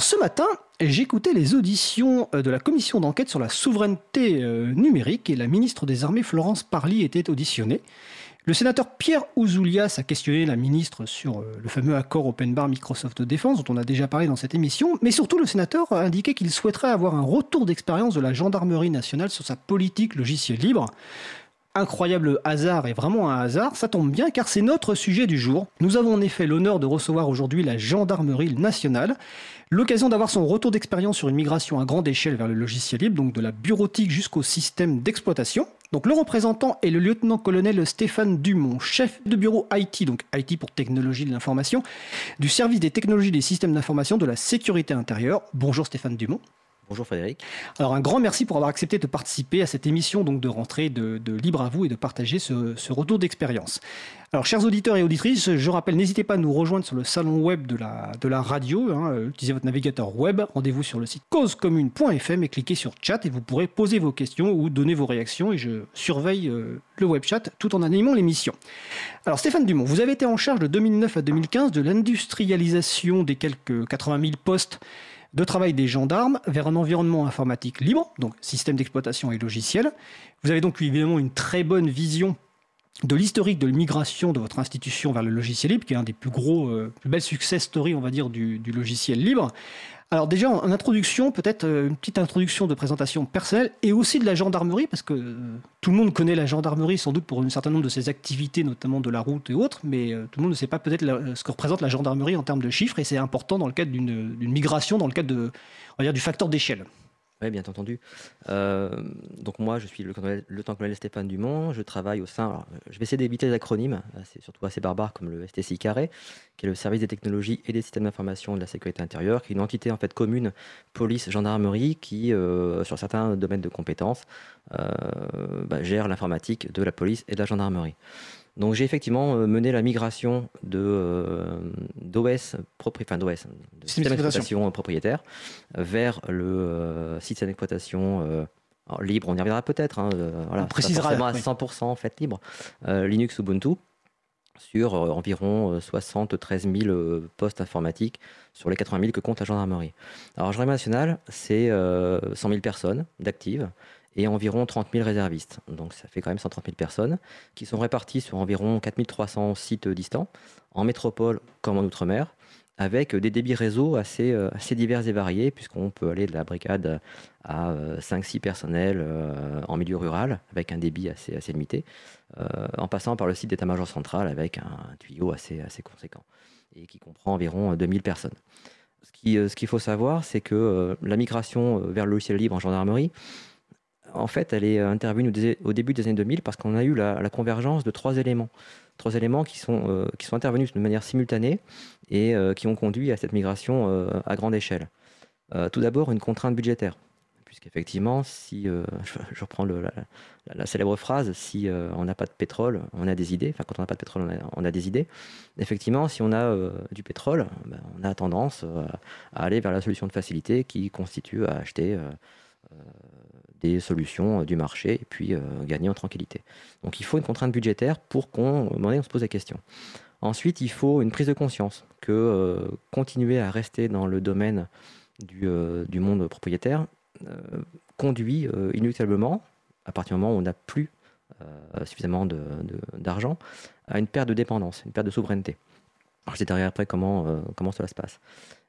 ce matin, j'écoutais les auditions euh, de la commission d'enquête sur la souveraineté euh, numérique et la ministre des Armées Florence Parly était auditionnée. Le sénateur Pierre Ouzoulias a questionné la ministre sur euh, le fameux accord Open Bar Microsoft Défense dont on a déjà parlé dans cette émission, mais surtout le sénateur a indiqué qu'il souhaiterait avoir un retour d'expérience de la gendarmerie nationale sur sa politique logicielle libre incroyable hasard et vraiment un hasard, ça tombe bien car c'est notre sujet du jour. Nous avons en effet l'honneur de recevoir aujourd'hui la gendarmerie nationale, l'occasion d'avoir son retour d'expérience sur une migration à grande échelle vers le logiciel libre, donc de la bureautique jusqu'au système d'exploitation. Donc le représentant est le lieutenant-colonel Stéphane Dumont, chef de bureau IT, donc IT pour technologie de l'information, du service des technologies des systèmes d'information de la sécurité intérieure. Bonjour Stéphane Dumont. Bonjour Frédéric. Alors un grand merci pour avoir accepté de participer à cette émission donc de rentrée de, Libre à vous et de partager ce, retour d'expérience. Alors chers auditeurs et auditrices, je rappelle, n'hésitez pas à nous rejoindre sur le salon web de la, radio. Hein, utilisez votre navigateur web, rendez-vous sur le site causecommune.fm et cliquez sur chat et vous pourrez poser vos questions ou donner vos réactions et je surveille euh, le web chat tout en animant l'émission. Alors Stéphane Dumont, vous avez été en charge de 2009 à 2015 de l'industrialisation des quelques 80 000 postes de travail des gendarmes vers un environnement informatique libre, donc système d'exploitation et logiciel. Vous avez donc évidemment une très bonne vision de l'historique de l'immigration de votre institution vers le logiciel libre, qui est un des plus gros, euh, plus belles success stories, on va dire, du logiciel libre. Alors déjà, en introduction, peut-être euh, une petite introduction de présentation personnelle et aussi de la gendarmerie, parce que euh, tout le monde connaît la gendarmerie sans doute pour un certain nombre de ses activités, notamment de la route et autres, mais euh, tout le monde ne sait pas peut-être ce que représente la gendarmerie en termes de chiffres, et c'est important dans le cadre d'une migration, dans le cadre du facteur d'échelle. Bien entendu. Euh, donc moi, je suis le lieutenant-colonel Stéphane Dumont. Je travaille au sein. je vais essayer d'éviter les acronymes. C'est surtout assez barbare comme le STCI carré, qui est le service des technologies et des systèmes d'information de la sécurité intérieure, qui est une entité en fait commune police gendarmerie qui, euh, sur certains domaines de compétences, euh, bah, gère l'informatique de la police et de la gendarmerie. Donc j'ai effectivement euh, mené la migration de euh, d'OS, enfin d'OS, de système d'exploitation propriétaire, vers le système d'exploitation libre. On y reviendra peut-être. Hein, voilà, on précisera à 100% en fait libre. Linux Ubuntu sur environ 73 000 postes informatiques sur les 80 000 que compte la gendarmerie. Alors, gendarmerie nationale, c'est 100 000 personnes d'actives et environ 30 000 réservistes. Donc ça fait quand même 130 000 personnes qui sont réparties sur environ 4 300 sites distants, en métropole comme en outre-mer, avec des débits réseau assez, euh, assez divers et variés, puisqu'on peut aller de la brigade à 5-6 euh, personnels euh, en milieu rural, avec un débit assez, limité, en passant par le site d'état-major central avec un tuyau assez, assez conséquent, et qui comprend environ 2000 personnes. Ce qu'il faut savoir, c'est que la migration vers le logiciel libre en gendarmerie, en fait, elle est intervenue au début des années 2000 parce qu'on a eu la, convergence de trois éléments. Trois éléments qui sont, euh, qui sont intervenus de manière simultanée et euh, qui ont conduit à cette migration euh, à grande échelle. tout d'abord, une contrainte budgétaire. Puisqu'effectivement, si, je, reprends la, célèbre phrase, si on n'a pas de pétrole, on a des idées. Enfin, quand on n'a pas de pétrole, on a, des idées. Effectivement, si on a du pétrole, ben, on a tendance à aller vers la solution de facilité qui constitue à acheter des solutions euh, du marché et puis euh, gagner en tranquillité. Donc il faut une contrainte budgétaire pour qu'on on se pose la question. Ensuite, il faut une prise de conscience que euh, continuer à rester dans le domaine du, du monde propriétaire conduit inéluctablement, à partir du moment où on n'a plus suffisamment d'argent, à une perte de dépendance, une perte de souveraineté. Je détaillerai après comment, comment cela se passe.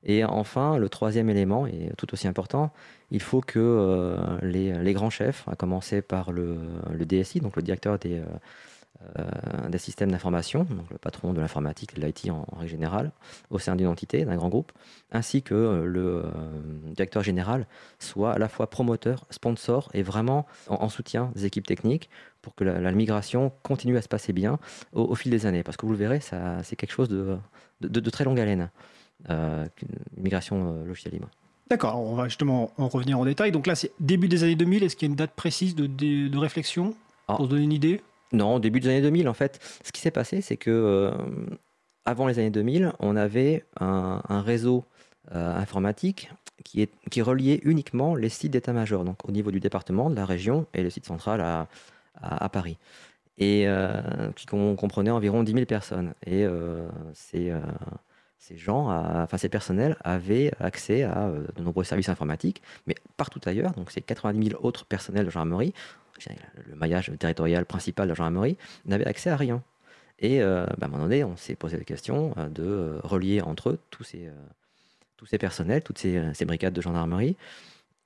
Et enfin, le troisième élément, et tout aussi important, il faut que euh, les, grands chefs, à commencer par le, DSI, donc le directeur des, euh, euh, des systèmes d'information, donc le patron de l'informatique et de l'IT en, règle générale, au sein d'une entité, d'un grand groupe, ainsi que le directeur général, soient à la fois promoteur, sponsor et vraiment en, soutien des équipes techniques pour que la, migration continue à se passer bien au, fil des années. Parce que vous le verrez, c'est quelque chose de, de très longue haleine. Euh, migration euh, logicielle libre. D'accord, on va justement en revenir en détail. Donc là, c'est début des années 2000. Est-ce qu'il y a une date précise de, de, réflexion ah. pour se donner une idée? Non, début des années 2000. En fait, ce qui s'est passé, c'est que euh, avant les années 2000, on avait un, réseau informatique qui, est, qui reliait uniquement les sites d'état-major, donc au niveau du département, de la région et le site central à, à, Paris. Et qui comprenait environ 10 000 personnes. Et c'est ces gens, enfin ces personnels avaient accès à de nombreux services informatiques, mais partout ailleurs, donc ces 90 000 autres personnels de gendarmerie, le maillage territorial principal de la gendarmerie, n'avaient accès à rien. Et bah, à un moment donné, on s'est posé la question de relier entre eux tous ces, tous ces personnels, toutes ces, ces brigades de gendarmerie,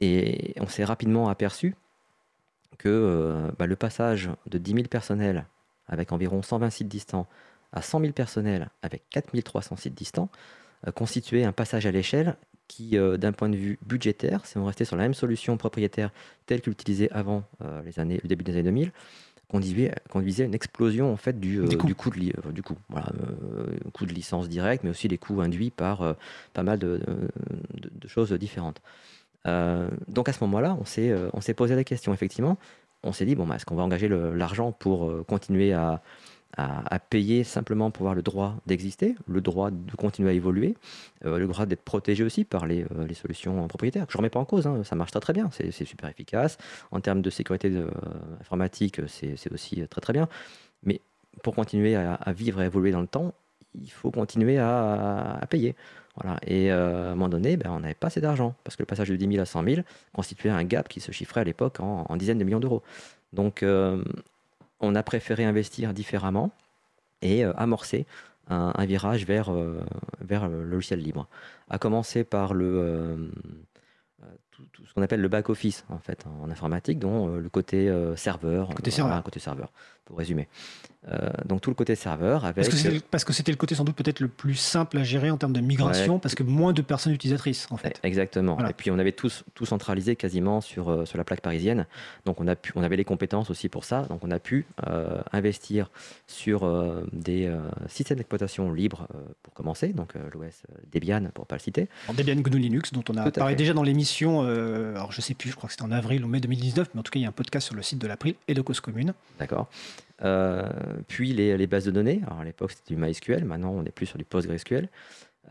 et on s'est rapidement aperçu que bah, le passage de 10 000 personnels avec environ 120 sites distants à 100 000 personnels avec 4 300 sites distants constituait un passage à l'échelle qui, euh, d'un point de vue budgétaire, si on restait sur la même solution propriétaire telle que l'utilisait avant euh, les années, le début des années 2000, conduisait, conduisait à une explosion en fait du, euh, du, coût. de, du coût, voilà, coût de licence directe, mais aussi les coûts induits par pas mal de, de, choses différentes. Donc à ce moment-là, on s'est, s'est posé la question, effectivement, on s'est dit, bon, bah, est-ce qu'on va engager l'argent pour continuer à, payer simplement pour avoir le droit d'exister, le droit de continuer à évoluer, euh, le droit d'être protégé aussi par les, euh, solutions propriétaires. Je ne remets pas en cause, hein, ça marche très très bien, c'est super efficace. En termes de sécurité euh, informatique, c'est aussi très très bien. Mais pour continuer à, vivre et évoluer dans le temps, il faut continuer à, payer. Et à un moment donné, ben, on n'avait pas assez d'argent, parce que le passage de 10 000 à 100 000 constituait un gap qui se chiffrait à l'époque en, dizaines de millions d'euros. Donc on a préféré investir différemment et euh, amorcer un, virage vers, euh, vers le logiciel libre. À commencer par le, euh, tout, ce qu'on appelle le back-office en fait en informatique, dont le côté serveur. Côté serveur. côté serveur, pour résumer. Euh, donc tout le côté serveur avec. Parce que c'était le côté sans doute peut-être le plus simple à gérer en termes de migration, parce que moins de personnes utilisatrices en fait. Exactement. Et puis on avait tous tout centralisé quasiment sur, euh, sur la plaque parisienne, donc on, a pu, on avait les compétences aussi pour ça, donc on a pu euh, investir sur des systèmes d'exploitation libres pour commencer, donc l'OS Debian pour pas le citer. Debian GNU Linux dont on a parlé déjà dans l'émission, alors je sais plus, je crois que c'était en avril ou mai 2019, mais en tout cas il y a un podcast sur le site de l'April et de Cause Commune. D'accord. Euh, puis les, bases de données. Alors à l'époque, c'était du MySQL. Maintenant, on est plus sur du PostgreSQL.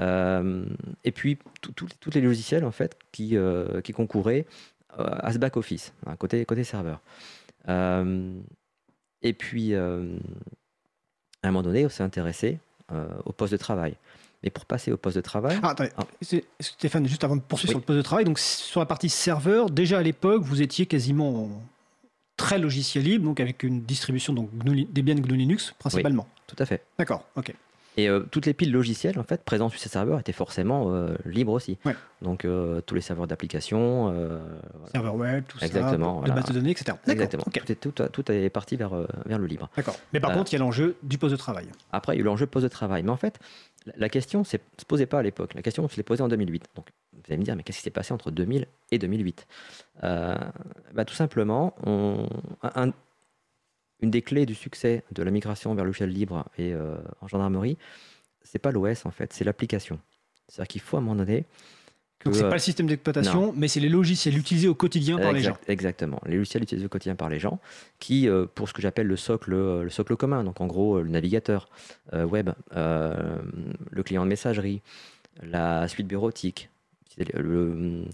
Euh, et puis tous les logiciels en fait qui, euh, qui concouraient à ce back office, hein, côté, côté serveur. et puis à un moment donné, on s'est intéressé au poste de travail. Mais pour passer au poste de travail. Ah, attendez. Ah. Stéphane, juste avant de poursuivre sur le poste de travail, donc sur la partie serveur, déjà à l'époque, vous étiez quasiment très logiciel libre, donc avec une distribution donc Debian GNU Linux principalement. tout à fait. D'accord, ok. Et euh, toutes les piles logicielles en fait présentes sur ces serveurs étaient forcément euh, libres aussi. Donc euh, tous les serveurs d'application, serveur web, tout Exactement, ça, les bases de données, etc. Exactement. Tout, tout, est parti vers, vers le libre. D'accord. Mais par contre, il y a l'enjeu du poste de travail. Après, il y a eu l'enjeu poste de travail. Mais en fait, la question ne se posait pas à l'époque. La question, se l'est posée en 2008. Donc, vous allez me dire, mais qu'est-ce qui s'est passé entre 2000 et 2008 euh, bah, Tout simplement, une des clés du succès de la migration vers le logiciel libre et euh, en gendarmerie, c'est pas l'OS en fait, c'est l'application. C'est-à-dire qu'il faut à un moment donné donc c'est pas le système d'exploitation, mais c'est les logiciels utilisés au quotidien par les gens. Exactement, les logiciels utilisés au quotidien par les gens, qui, euh, pour ce que j'appelle le socle, euh, le socle commun, donc en gros euh, le navigateur web, le client de messagerie, la suite bureautique, le,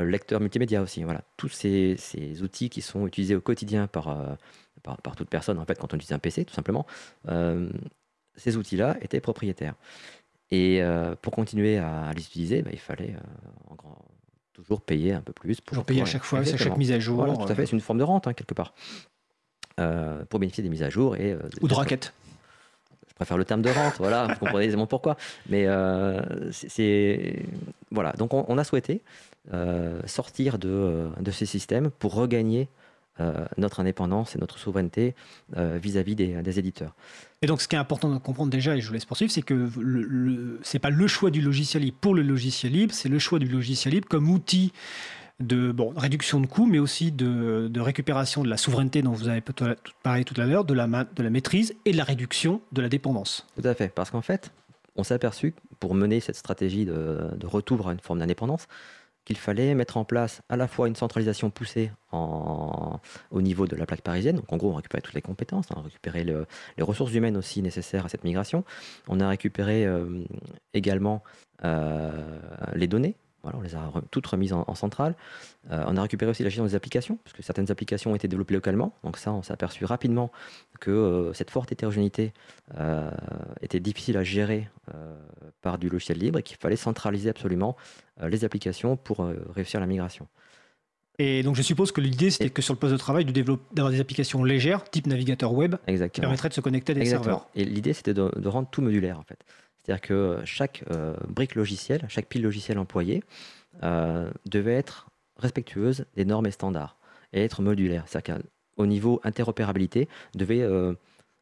lecteur multimédia aussi, voilà, tous ces, ces, outils qui sont utilisés au quotidien par, par, par, toute personne, en fait, quand on utilise un PC, tout simplement, ces outils-là étaient propriétaires. Et euh, pour continuer à, les utiliser, bah, il fallait euh, toujours payer un peu plus. Pour payer à chaque fois, à chaque mise à jour. tout à fait, c'est une forme de rente, hein, quelque part. Euh, pour bénéficier des mises à jour. Et, Ou de raquettes. Je préfère le terme de rente, voilà, vous comprenez aisément pourquoi. Mais c'est. Voilà, donc on, a souhaité sortir de, de, ces systèmes pour regagner notre indépendance et notre souveraineté vis-à-vis des, des, éditeurs. Et donc, ce qui est important de comprendre déjà, et je vous laisse poursuivre, c'est que ce n'est pas le choix du logiciel libre pour le logiciel libre, c'est le choix du logiciel libre comme outil de bon, réduction de coûts, mais aussi de, récupération de la souveraineté dont vous avez parlé tout à l'heure, de la, de la maîtrise et de la réduction de la dépendance. Tout à fait, parce qu'en fait, on s'est aperçu, pour mener cette stratégie de, de retour à une forme d'indépendance, qu'il fallait mettre en place à la fois une centralisation poussée au niveau de la plaque parisienne. Donc en gros, on récupérait toutes les compétences, on a récupéré les ressources humaines aussi nécessaires à cette migration. On a récupéré euh, également euh, les données. Voilà, on les a toutes remises en, centrale. on a récupéré aussi la gestion des applications, parce que certaines applications ont été développées localement. Donc ça, on s'est aperçu rapidement que cette forte hétérogénéité était difficile à gérer par du logiciel libre et qu'il fallait centraliser absolument les applications pour réussir la migration. Et donc je suppose que l'idée c'était que sur le poste de travail, d'avoir des applications légères, type navigateur web, qui permettraient de se connecter à des serveurs. Et l'idée c'était de, rendre tout modulaire en fait. C'est-à-dire que chaque euh, brique logicielle, chaque pile logicielle employée euh, devait être respectueuse des normes et standards et être modulaire. C'est-à-dire qu'au niveau interopérabilité, devait euh,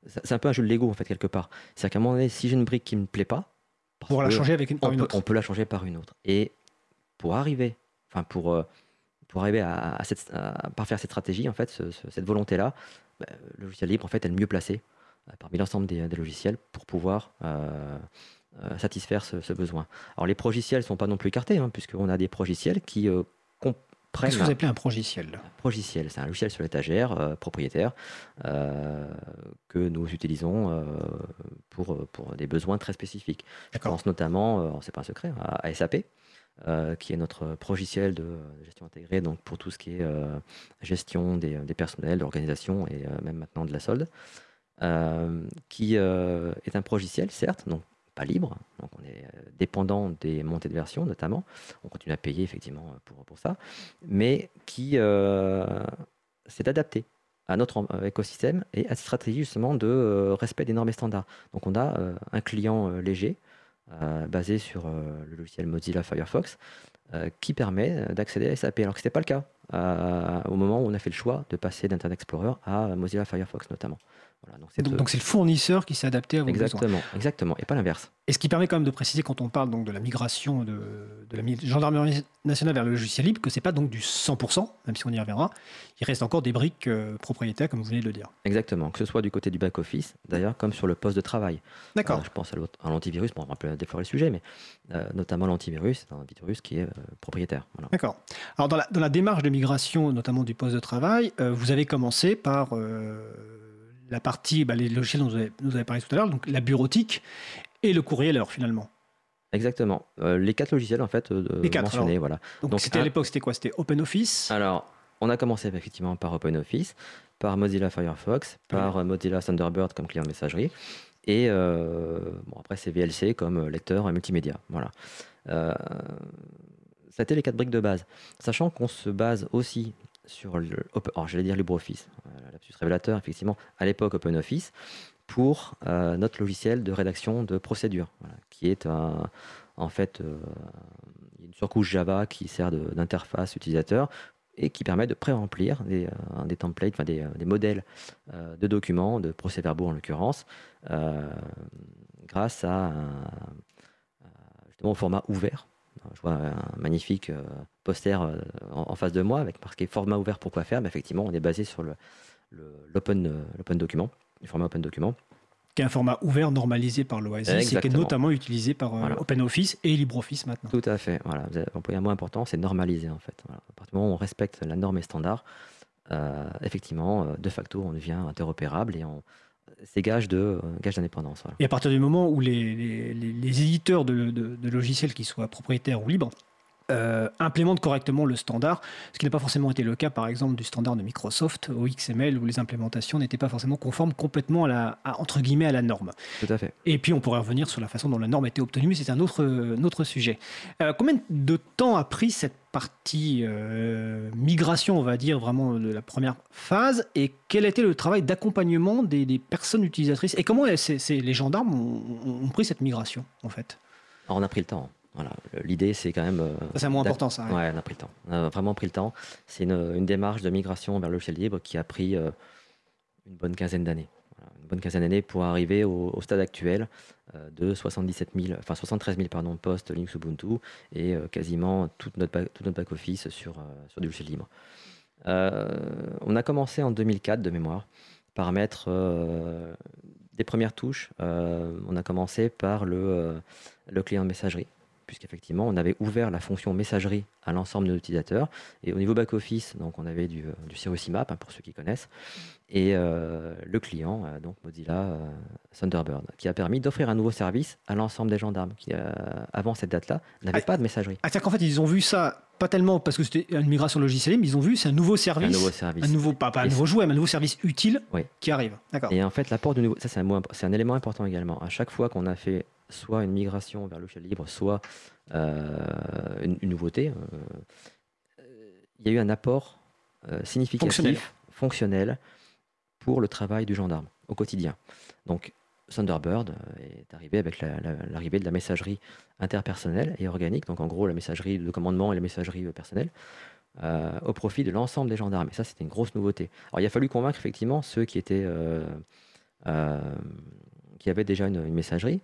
c'est un peu un jeu de Lego en fait quelque part. C'est-à-dire qu'à un moment donné, si j'ai une brique qui me plaît pas, pour la changer avec une, par une autre. on peut la changer par une autre. Et pour arriver, enfin pour pour arriver à, parfaire cette stratégie, en fait, cette volonté-là, bah, le logiciel libre en fait, est le mieux placé parmi l'ensemble des, logiciels pour pouvoir euh, euh, satisfaire ce, besoin. Alors les progiciels ne sont pas non plus écartés, hein, puisqu'on a des progiciels qui comprennent... Qu'est-ce que vous appelez un progiciel? Progiciel, c'est un logiciel sur l'étagère propriétaire que nous utilisons pour, pour des besoins très spécifiques. Je pense notamment, c'est pas un secret, à SAP. Euh, qui est notre progiciel de, gestion intégrée, donc pour tout ce qui est euh, gestion des, personnels, de l'organisation et euh, même maintenant de la solde, qui est un progiciel, certes, donc pas libre, donc on est dépendant des montées de version notamment, on continue à payer effectivement pour, pour ça, mais qui s'est adapté à notre écosystème et à cette stratégie justement de respect des normes et standards. Donc on a un client léger euh, basé sur euh, le logiciel Mozilla Firefox euh, qui permet d'accéder à SAP, alors que ce n'était pas le cas au moment où on a fait le choix de passer d'Internet Explorer à Mozilla Firefox notamment donc c'est le fournisseur qui s'est adapté à vos exactement, Exactement, et pas l'inverse. Et ce qui permet quand même de préciser quand on parle donc de la migration de, de la gendarmerie nationale vers le logiciel libre que c'est pas donc du 100%, même si on y reviendra. Il reste encore des briques euh, propriétaires, comme vous venez de le dire. Exactement, que ce soit du côté du back-office, d'ailleurs, comme sur le poste de travail. D'accord. Euh, je pense à l'antivirus, bon, on va un peu déflorer le sujet, mais euh, notamment l'antivirus, c'est un antivirus qui est propriétaire. D'accord. Alors dans la, dans la, démarche de migration, notamment du poste de travail, vous avez commencé par la partie, bah, les logiciels dont vous avez, avez parlé tout à l'heure, donc la bureautique et le courrier alors finalement. Exactement. Euh, les quatre logiciels en fait euh, les quatre, mentionnés, voilà. Donc, c'était à l'époque, c'était quoi? C'était OpenOffice? Alors, on a commencé effectivement par OpenOffice, par Mozilla Firefox, par Mozilla Thunderbird comme client messagerie, et euh, bon après c'est VLC comme lecteur et multimédia. Voilà. ça a été les quatre briques de base, sachant qu'on se base aussi sur le, alors j'allais dire LibreOffice, euh, lapsus révélateur, effectivement, à l'époque OpenOffice, pour euh, notre logiciel de rédaction de procédure, qui est en fait euh, une surcouche Java qui sert d'interface utilisateur et qui permet de pré-remplir des, des, templates, enfin des, des modèles de documents, de procès-verbaux en l'occurrence, grâce à un, justement au format ouvert. Je vois un magnifique poster euh, en, face de moi avec marqué format ouvert pour quoi faire. Mais effectivement, on est basé sur l'open le, document, le format open document. Qui est un format ouvert normalisé par l'OASIS et qui est notamment utilisé par euh, OpenOffice et LibreOffice maintenant. Tout à fait. Voilà. Vous avez employé un mot important, c'est normalisé en fait. À partir du moment où on respecte la norme et standard, effectivement, de facto, on devient interopérable et on, c'est gage de gage d'indépendance. Et à partir du moment où les, les, éditeurs de, de, logiciels, qu'ils soient propriétaires ou libres, euh, implémentent correctement le standard, ce qui n'a pas forcément été le cas, par exemple, du standard de Microsoft au XML, où les implémentations n'étaient pas forcément conformes complètement à la, entre guillemets, à la norme. Tout à fait. Et puis, on pourrait revenir sur la façon dont la norme a été obtenue, mais c'est un autre, autre sujet. Euh, combien de temps a pris cette partie euh, migration, on va dire, vraiment de la première phase, et quel était le travail d'accompagnement des, des, personnes utilisatrices, et comment les gendarmes ont, ont pris cette migration, en fait? Alors, on a pris le temps. Voilà. L'idée, c'est quand même. Euh, c'est un mot important, ça. Ouais. on a pris le temps. On a vraiment pris le temps. C'est une, démarche de migration vers le logiciel libre qui a pris euh, une bonne quinzaine d'années. une bonne quinzaine d'années pour arriver au, stade actuel euh, de 77 000, enfin 73 000 pardon, postes Linux Ubuntu et quasiment tout notre, tout notre back-office sur, sur du logiciel libre. on a commencé en 2004 de mémoire par mettre des premières touches. on a commencé par le, le client de messagerie puisqu'effectivement, on avait ouvert la fonction messagerie à l'ensemble de nos utilisateurs. Et au niveau back-office, donc on avait du, du Cirrus IMAP, hein, pour ceux qui connaissent, et le client, donc Mozilla Thunderbird, qui a permis d'offrir un nouveau service à l'ensemble des gendarmes qui, avant cette date-là, n'avaient ah, pas de messagerie. Ah, c'est-à-dire qu'en fait, ils ont vu ça pas tellement parce que c'était une migration logicielle, mais ils ont vu c'est un nouveau service, un nouveau service, un nouveau pas, un nouveau jouet, mais un nouveau service utile qui arrive. D'accord. Et en fait, l'apport de nouveau, ça c'est un, c'est un élément important également. À chaque fois qu'on a fait soit une migration vers le logiciel libre, soit euh, une, nouveauté, euh, il y a eu un apport euh, significatif, fonctionnel. pour le travail du gendarme au quotidien. Donc Thunderbird est arrivé avec l'arrivée de la messagerie interpersonnelle et organique, donc en gros la messagerie de commandement et la messagerie personnelle, euh, au profit de l'ensemble des gendarmes. Et ça, c'était une grosse nouveauté. Alors il a fallu convaincre effectivement ceux qui étaient qui avaient déjà une, messagerie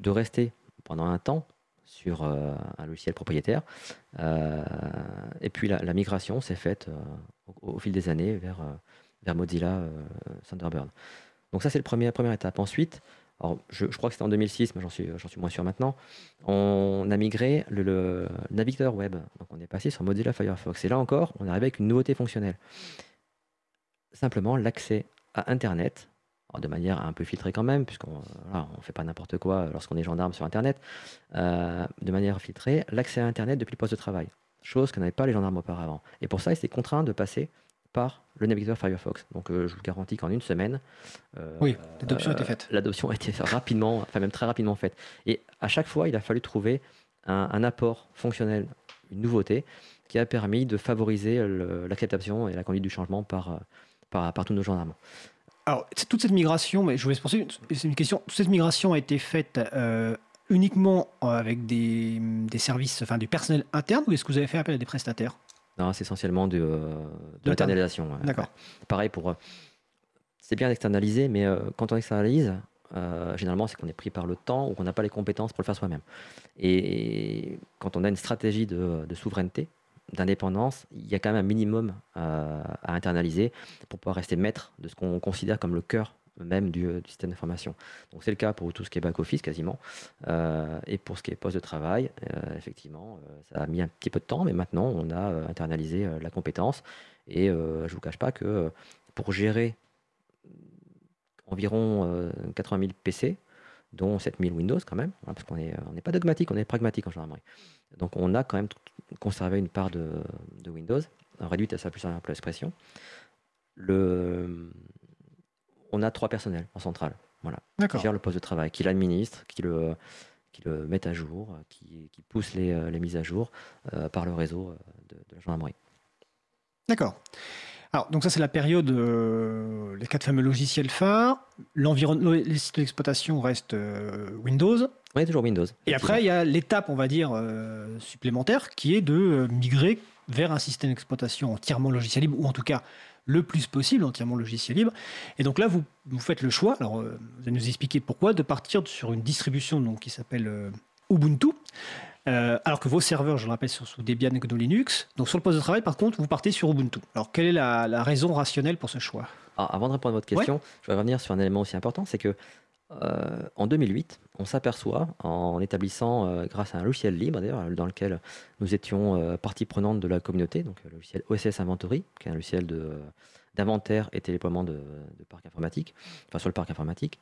de rester pendant un temps sur un logiciel propriétaire. et puis la, migration s'est faite au, fil des années vers, vers Mozilla Thunderbird. Donc ça, c'est la première étape. Ensuite, je, crois que c'était en 2006, mais j'en suis, suis moins sûr maintenant, on a migré le, navigateur web. Donc on est passé sur Mozilla Firefox. Et là encore, on est arrivé avec une nouveauté fonctionnelle. Simplement l'accès à Internet, de manière un peu filtrée quand même, puisqu'on ne fait pas n'importe quoi lorsqu'on est gendarme sur Internet, euh, de manière filtrée, l'accès à Internet depuis le poste de travail. Chose que n'avaient pas les gendarmes auparavant. Et pour ça, ils étaient contraints de passer par le navigateur Firefox. Donc euh, je vous garantis qu'en une semaine, euh, oui, l'adoption a été faite. L'adoption a été rapidement, enfin même très rapidement faite. Et à chaque fois, il a fallu trouver un, apport fonctionnel, une nouveauté, qui a permis de favoriser l'acceptation et la conduite du changement par, par, par tous nos gendarmes. Alors, toute cette migration, mais je voulais se penser, c'est une question, toute cette migration a été faite uniquement avec des, des, services, enfin du personnel interne, ou est-ce que vous avez fait appel à des prestataires? Non, c'est essentiellement de, euh, de l'internalisation. D'accord. Pareil pour. Euh, c'est bien d'externaliser, mais euh, quand on externalise, généralement, c'est qu'on est pris par le temps ou qu'on n'a pas les compétences pour le faire soi-même. Et quand on a une stratégie de, souveraineté, d'indépendance, il y a quand même un minimum à internaliser pour pouvoir rester maître de ce qu'on considère comme le cœur même du, système d'information. Donc c'est le cas pour tout ce qui est back-office quasiment. Euh, et pour ce qui est poste de travail, euh, effectivement, euh, ça a mis un petit peu de temps, mais maintenant on a internalisé la compétence. Et je ne vous cache pas que pour gérer environ 80 000 PC, dont 7000 Windows quand même, hein, parce qu'on n'est pas dogmatique, on est pragmatique en gendarmerie. Donc on a quand même conservé une part de, de Windows, réduite à sa plus simple expression. Le, on a trois personnels en centrale. Voilà. Qui gèrent le poste de travail, qui l'administrent, qui le, qui le mettent à jour, qui, qui poussent les, euh, mises à jour euh, par le réseau euh, de, la gendarmerie. D'accord. Alors, donc ça, c'est la période, les quatre fameux logiciels phares. L'environnement, les sites d'exploitation restent Windows. Oui, toujours Windows. Et après, il y a l'étape, on va dire, supplémentaire, qui est de migrer vers un système d'exploitation entièrement logiciel libre, ou en tout cas le plus possible, entièrement logiciel libre. Et donc là, vous, vous faites le choix, alors euh, vous allez nous expliquer pourquoi, de partir sur une distribution donc, qui s'appelle euh, Ubuntu. Euh, alors que vos serveurs, je le rappelle, sont sous Debian et GNU Linux. Donc sur le poste de travail, par contre, vous partez sur Ubuntu. Alors quelle est la, raison rationnelle pour ce choix? Avant de répondre à votre question, je vais revenir sur un élément aussi important, c'est que euh, en 2008, on s'aperçoit, en établissant, euh, grâce à un logiciel libre d'ailleurs, dans lequel nous étions euh, partie prenante de la communauté, donc le logiciel OSS Inventory, qui est un logiciel d'inventaire et déploiement de, de parc informatique, enfin sur le parc informatique.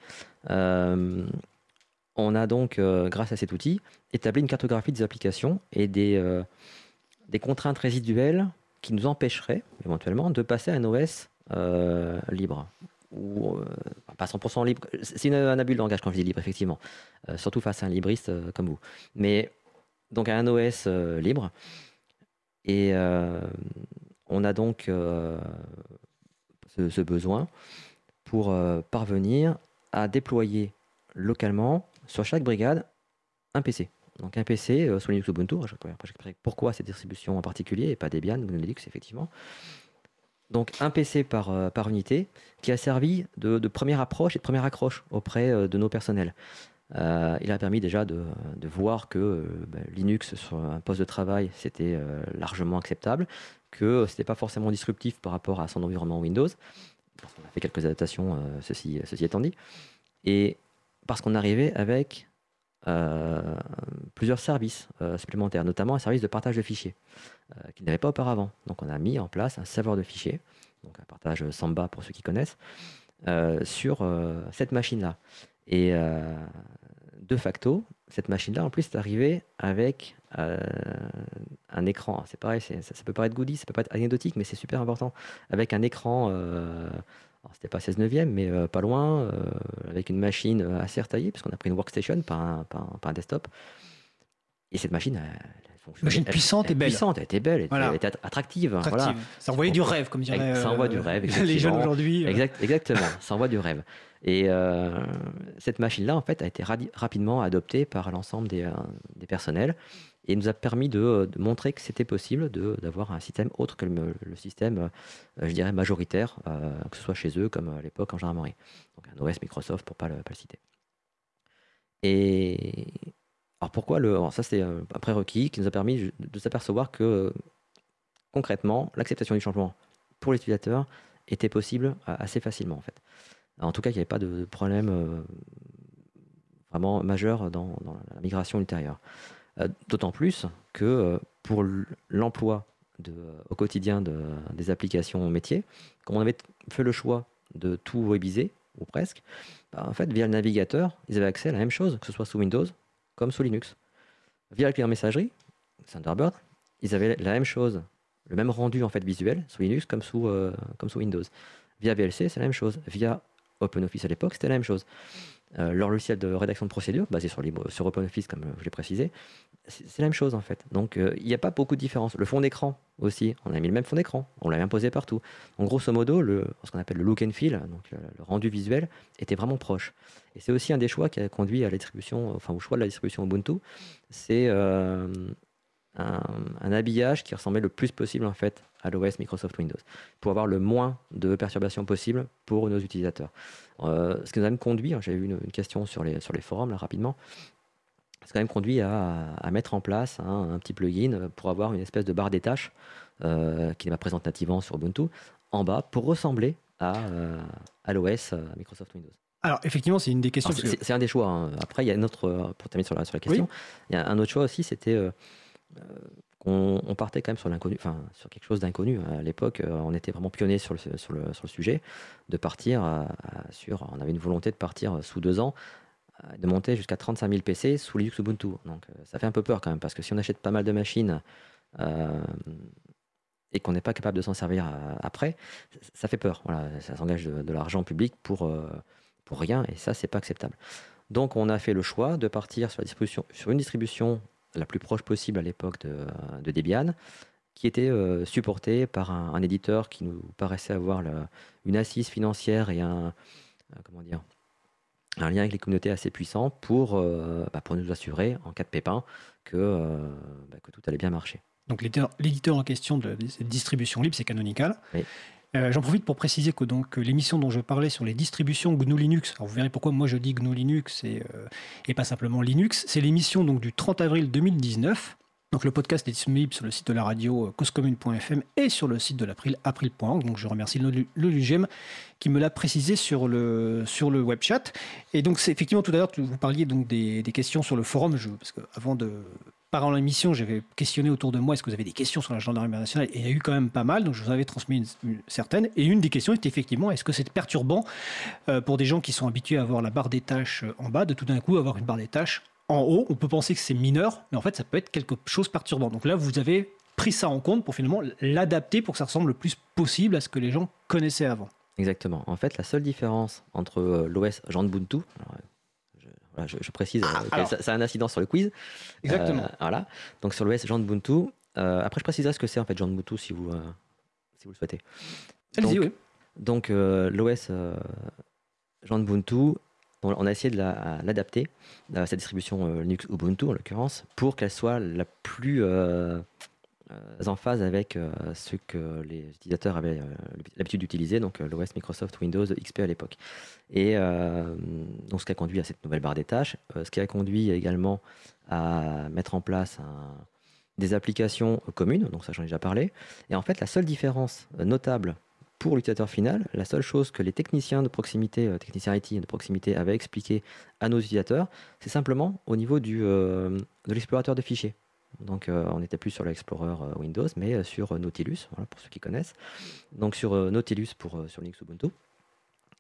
on a donc, grâce à cet outil, établi une cartographie des applications et des contraintes résiduelles qui nous empêcheraient éventuellement de passer à un OS libre ou euh, pas 100% libre. C'est un abus de langage quand je dis libre, effectivement, euh, surtout face à un libriste euh, comme vous. Mais donc un OS libre, et on a donc ce, besoin pour parvenir à déployer localement sur chaque brigade un PC. Donc un PC sous Linux Ubuntu, pourquoi cette distribution en particulier et pas Debian ou Linux effectivement donc un PC par, euh, par unité, qui a servi de, première approche et de première accroche auprès euh, de nos personnels. Euh, il a permis déjà de, voir que ben, Linux sur un poste de travail, c'était largement acceptable, que ce n'était pas forcément disruptif par rapport à son environnement Windows. Parce qu'on a fait quelques adaptations, ceci, ceci étant dit. Et parce qu'on arrivait avec plusieurs services supplémentaires, notamment un service de partage de fichiers qu'il n'avait pas auparavant. Donc on a mis en place un serveur de fichiers, donc un partage Samba pour ceux qui connaissent, sur cette machine-là. Et de facto, cette machine-là, en plus, est arrivée avec euh, un écran. C'est pareil, ça, peut paraître goodies, ça peut pas être anecdotique, mais c'est super important. Avec un écran, euh, c'était pas 16 neuvième, mais euh, pas loin, euh, avec une machine assez retaillée, puisqu'on a pris une workstation, pas un, pas un, desktop. Et cette machine, elle, Machine puissante et belle. Puissante, elle était belle, elle, était, attractive. Voilà. Ça envoyait du rêve, comme dirait ça envoie du rêve, les jeunes aujourd'hui. exactement, ça envoie du rêve. Et euh, cette machine-là, en fait, a été rapidement adoptée par l'ensemble des, euh, personnels et nous a permis de, montrer que c'était possible d'avoir un système autre que le, système, euh, je dirais, majoritaire, que ce soit chez eux comme à l'époque en gendarmerie. Donc un OS Microsoft pour ne pas, le citer. Et alors pourquoi le. ça, c'est un prérequis qui nous a permis de s'apercevoir que concrètement, l'acceptation du changement pour l'utilisateur était possible assez facilement en fait. En tout cas, il n'y avait pas de problème euh, vraiment majeur dans, la migration ultérieure. Euh, d'autant plus que euh, pour l'emploi au quotidien des applications métiers, comme on avait fait le choix de tout webiser, ou presque, bah, en fait, via le navigateur, ils avaient accès à la même chose, que ce soit sous Windows comme sous Linux. Via le client messagerie, Thunderbird, ils avaient la même chose, le même rendu en fait visuel sous Linux comme sous, comme sous Windows. Via VLC, c'est la même chose. Via OpenOffice à l'époque, c'était la même chose. Euh, leur logiciel de rédaction de procédure, basé sur, sur OpenOffice, comme je l'ai précisé, c'est la même chose en fait. Donc euh, il n'y a pas beaucoup de différence. Le fond d'écran aussi, on a mis le même fond d'écran, on l'a imposé partout. En grosso modo, ce qu'on appelle le look and feel, donc le, rendu visuel, était vraiment proche. Et c'est aussi un des choix qui a conduit à la distribution, enfin au choix de la distribution Ubuntu, c'est euh, un, habillage qui ressemblait le plus possible en fait à l'OS Microsoft Windows, pour avoir le moins de perturbations possible pour nos utilisateurs. Euh, ce qui nous a même conduit, hein, j'avais vu une, question sur les, sur les forums là rapidement, ce qui nous a même conduit à, mettre en place un petit plugin pour avoir une espèce de barre des tâches euh, qui n'est pas présente nativement sur Ubuntu en bas pour ressembler à, euh, à l'OS Microsoft Windows. Alors, effectivement, c'est une des questions. C'est un des choix. Hein. Après, il y a un autre, pour terminer sur la, sur la question, il y a un autre choix aussi, c'était on partait quand même sur l'inconnu, enfin sur quelque chose d'inconnu. À l'époque, euh, on était vraiment pionnier sur le, sur le, sur le sujet, de partir sur, on avait une volonté de partir sous deux ans, euh, de monter jusqu'à 35 000 PC sous Linux Ubuntu. Donc euh, ça fait un peu peur quand même, parce que si on achète pas mal de machines et qu'on n'est pas capable de s'en servir après, ça fait peur. Voilà, ça s'engage de, de l'argent public pour, pour rien, et ça, c'est pas acceptable. Donc on a fait le choix de partir sur, la distribution, sur une distribution la plus proche possible à l'époque de, Debian, qui était euh, supportée par un, éditeur qui nous paraissait avoir une assise financière et un, euh, comment dire, un lien avec les communautés assez puissant pour, euh, bah, pour nous assurer, en cas de pépin, que, bah, que tout allait bien marcher. Donc l'éditeur en question de cette distribution libre, c'est Canonical. Euh, j'en profite pour préciser que donc l'émission dont je parlais sur les distributions GNU Linux, alors vous verrez pourquoi moi je dis GNU Linux et, euh, et pas simplement Linux, c'est l'émission donc du 30 avril 2019. Donc le podcast est disponible sur le site de la radio euh, causecommune.fm et sur le site de l'April, april.org. Donc je remercie le, le qui me l'a précisé sur le, sur le web. Et donc c'est effectivement tout à l'heure vous parliez donc des, des, questions sur le forum, je, parce que avant de par l'émission, j'avais questionné autour de moi est-ce que vous avez des questions sur la gendarmerie nationale Et il y a eu quand même pas mal, donc je vous avais transmis une, certaine. Et une des questions était effectivement est-ce que c'est perturbant euh, pour des gens qui sont habitués à avoir la barre des tâches euh, en bas, de tout d'un coup avoir une barre des tâches en haut On peut penser que c'est mineur, mais en fait, ça peut être quelque chose de perturbant. Donc là, vous avez pris ça en compte pour finalement l'adapter pour que ça ressemble le plus possible à ce que les gens connaissaient avant. Exactement. En fait, la seule différence entre euh, l'OS Jean Je, précise, ah, euh, ça, a un incident sur le quiz. Exactement. Euh, voilà. Donc sur l'OS Jean Ubuntu. Euh, après, je préciserai ce que c'est en fait Jean Ubuntu si vous, si vous le souhaitez. Allez-y, oui. Donc l'OS Jean Ubuntu, on a essayé de l'adapter, à cette distribution Linux Ubuntu en l'occurrence, pour qu'elle soit la plus euh, en phase avec euh, ce que les utilisateurs avaient euh, l'habitude d'utiliser, donc l'OS Microsoft Windows XP à l'époque. Et donc ce qui a conduit à cette nouvelle barre des tâches, ce qui a conduit également à mettre en place des applications communes, donc ça j'en ai déjà parlé. Et en fait, la seule différence notable pour l'utilisateur final, la seule chose que les techniciens de proximité, euh, techniciens IT de proximité avaient expliqué à nos utilisateurs, c'est simplement au niveau euh, de l'explorateur de fichiers. Donc on n'était plus sur l'Explorer Windows, mais sur Nautilus, pour ceux qui connaissent. Donc sur Nautilus pour sur Linux Ubuntu.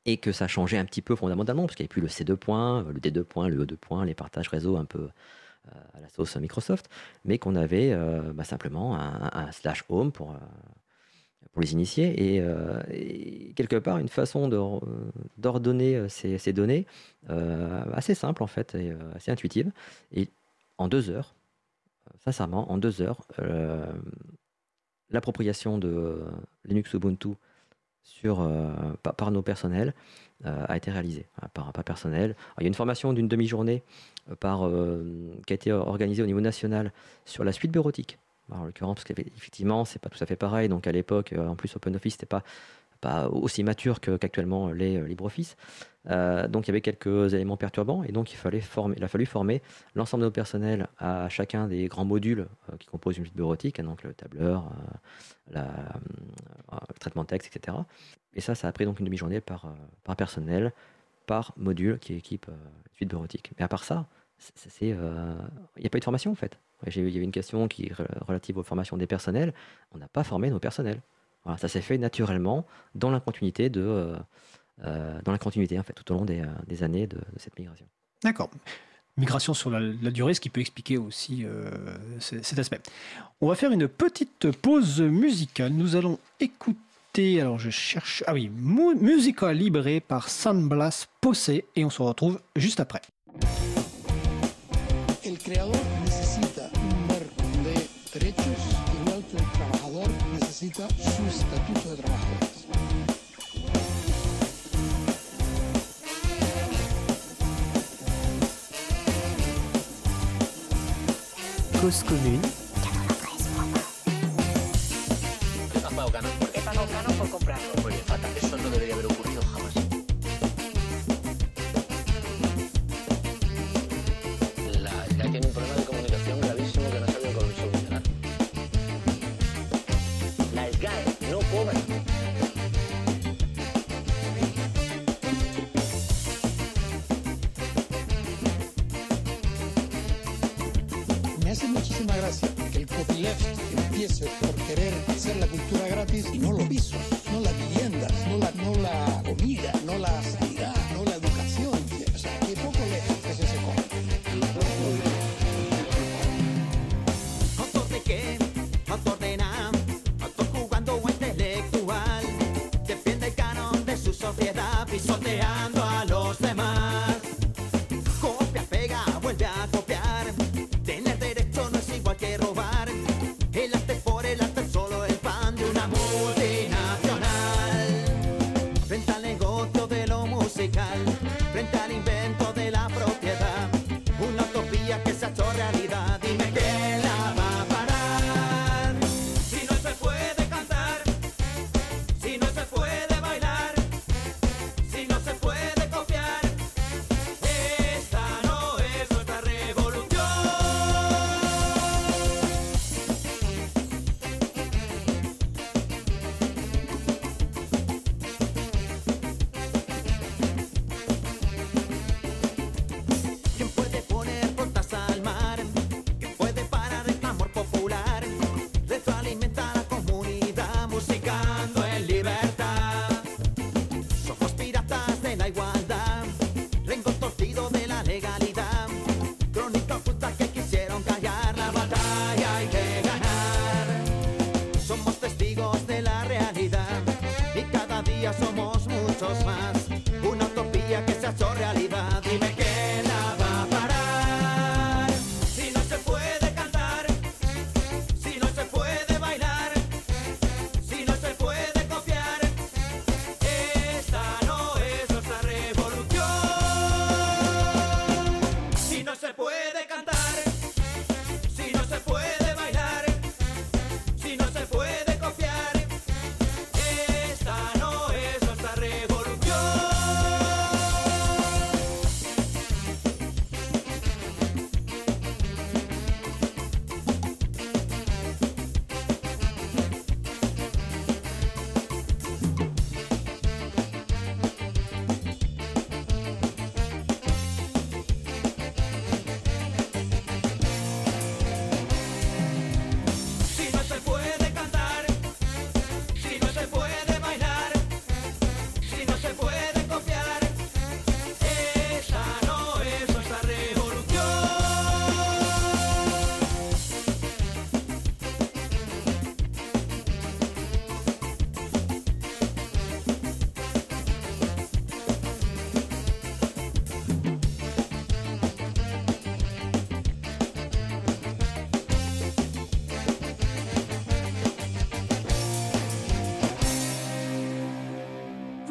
Et que ça changeait un petit peu fondamentalement, parce qu'il n'y avait plus le C2 points, le D2 points, le E2 points, les partages réseau un peu à la sauce Microsoft, mais qu'on avait bah, simplement un, slash home pour, pour les initiés. Euh, et, quelque part une façon d'ordonner euh, ces, données euh, assez simple en fait et assez intuitive. Et en deux heures sincèrement en deux heures l'appropriation de Linux Ubuntu sur, par, nos personnels a été réalisée par, par personnel. il y a une formation d'une demi-journée qui a été organisée au niveau national sur la suite bureautique en l'occurrence, parce qu'effectivement, c'est pas tout à fait pareil. Donc à l'époque, euh, en plus, OpenOffice n'était pas, pas aussi mature qu'actuellement les euh, LibreOffice. Euh, donc il y avait quelques éléments perturbants et donc il, fallait former, il a fallu former l'ensemble de nos personnels à chacun des grands modules qui composent une suite bureautique, hein, donc le tableur, le traitement de texte, etc. Et ça, ça a pris donc une demi-journée par, par personnel, par module qui équipe une suite bureautique. Mais à part ça, il n'y a pas eu de formation en fait. Il y avait une question qui relative aux formations des personnels. On n'a pas formé nos personnels. Voilà, ça s'est fait naturellement dans la continuité de, euh, euh, dans la continuité en fait, tout au long des, euh, années de, cette migration. D'accord. Migration sur la, durée, ce qui peut expliquer aussi cet aspect. On va faire une petite pause musicale. Nous allons écouter, alors je cherche, ah oui, Musica Libre par San Blas Posse et on se retrouve juste après. El creador necesita su estatuto de trabajadores. Cause commune. Por comprarlo. Muy bien, fatal. Eso no debería haber empiece por querer hacer la cultura gratis y no lo pisos,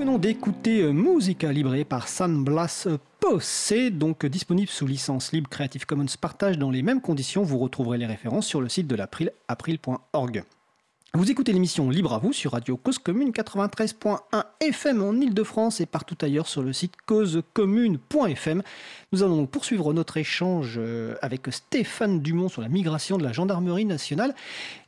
venons d'écouter euh, Musica Libre par San Blas Posse, donc disponible sous licence libre Creative Commons partage dans les mêmes conditions. Vous retrouverez les références sur le site de l'April, april.org. Vous écoutez l'émission Libre à vous sur Radio Cause Commune 93.1 FM en Ile-de-France et partout ailleurs sur le site causecommune.fm. Nous allons poursuivre notre échange euh, avec Stéphane Dumont sur la migration de la gendarmerie nationale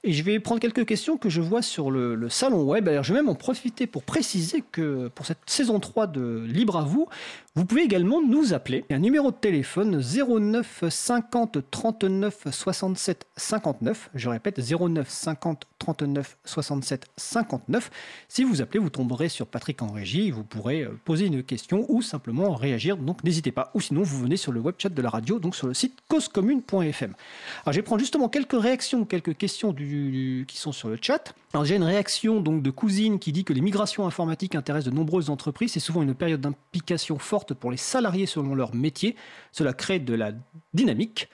et je vais prendre quelques questions que je vois sur le, salon web. Alors je vais même en profiter pour préciser que pour cette saison 3 de Libre à vous, vous pouvez également nous appeler. Un numéro de téléphone 09 50 39 67 59. Je répète 09 50 39 67 59. Si vous appelez, vous tomberez sur Patrick en régie. Vous pourrez euh, poser une question ou simplement réagir. Donc n'hésitez pas. Ou sinon, vous venez sur le web chat de la radio, donc sur le site causecommune.fm. Alors je vais prendre justement quelques réactions, quelques questions qui sont sur le chat. Alors j'ai une réaction donc de cousine qui dit que les migrations informatiques intéressent de nombreuses entreprises. C'est souvent une période d'implication forte pour les salariés selon leur métier. Cela crée de la dynamique.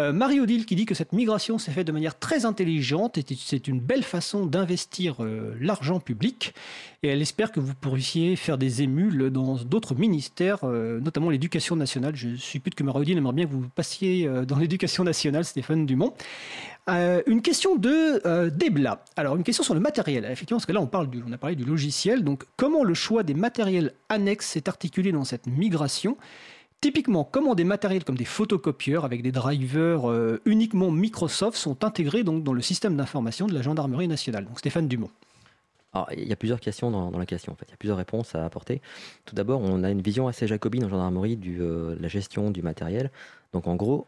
Euh, Marie-Odile qui dit que cette migration s'est faite de manière très intelligente et c'est une belle façon d'investir euh, l'argent public. Et elle espère que vous pourriez faire des émules dans d'autres ministères, euh, notamment l'éducation nationale. Je plus que Marie-Odile aimerait bien que vous passiez dans l'éducation nationale, Stéphane Dumont. une question de Debla. Alors, une question sur le matériel. Effectivement, parce que là, on, parle on a parlé du logiciel. Donc, comment le choix des matériels annexes s'est articulé dans cette migration? Typiquement, comment des matériels comme des photocopieurs avec des drivers euh, uniquement Microsoft sont intégrés donc dans le système d'information de la gendarmerie nationale? Donc Stéphane Dumont. Il y a plusieurs questions dans, la question, en fait. Il y a plusieurs réponses à apporter. Tout d'abord, on a une vision assez jacobine en gendarmerie de euh, la gestion du matériel. Donc, en gros,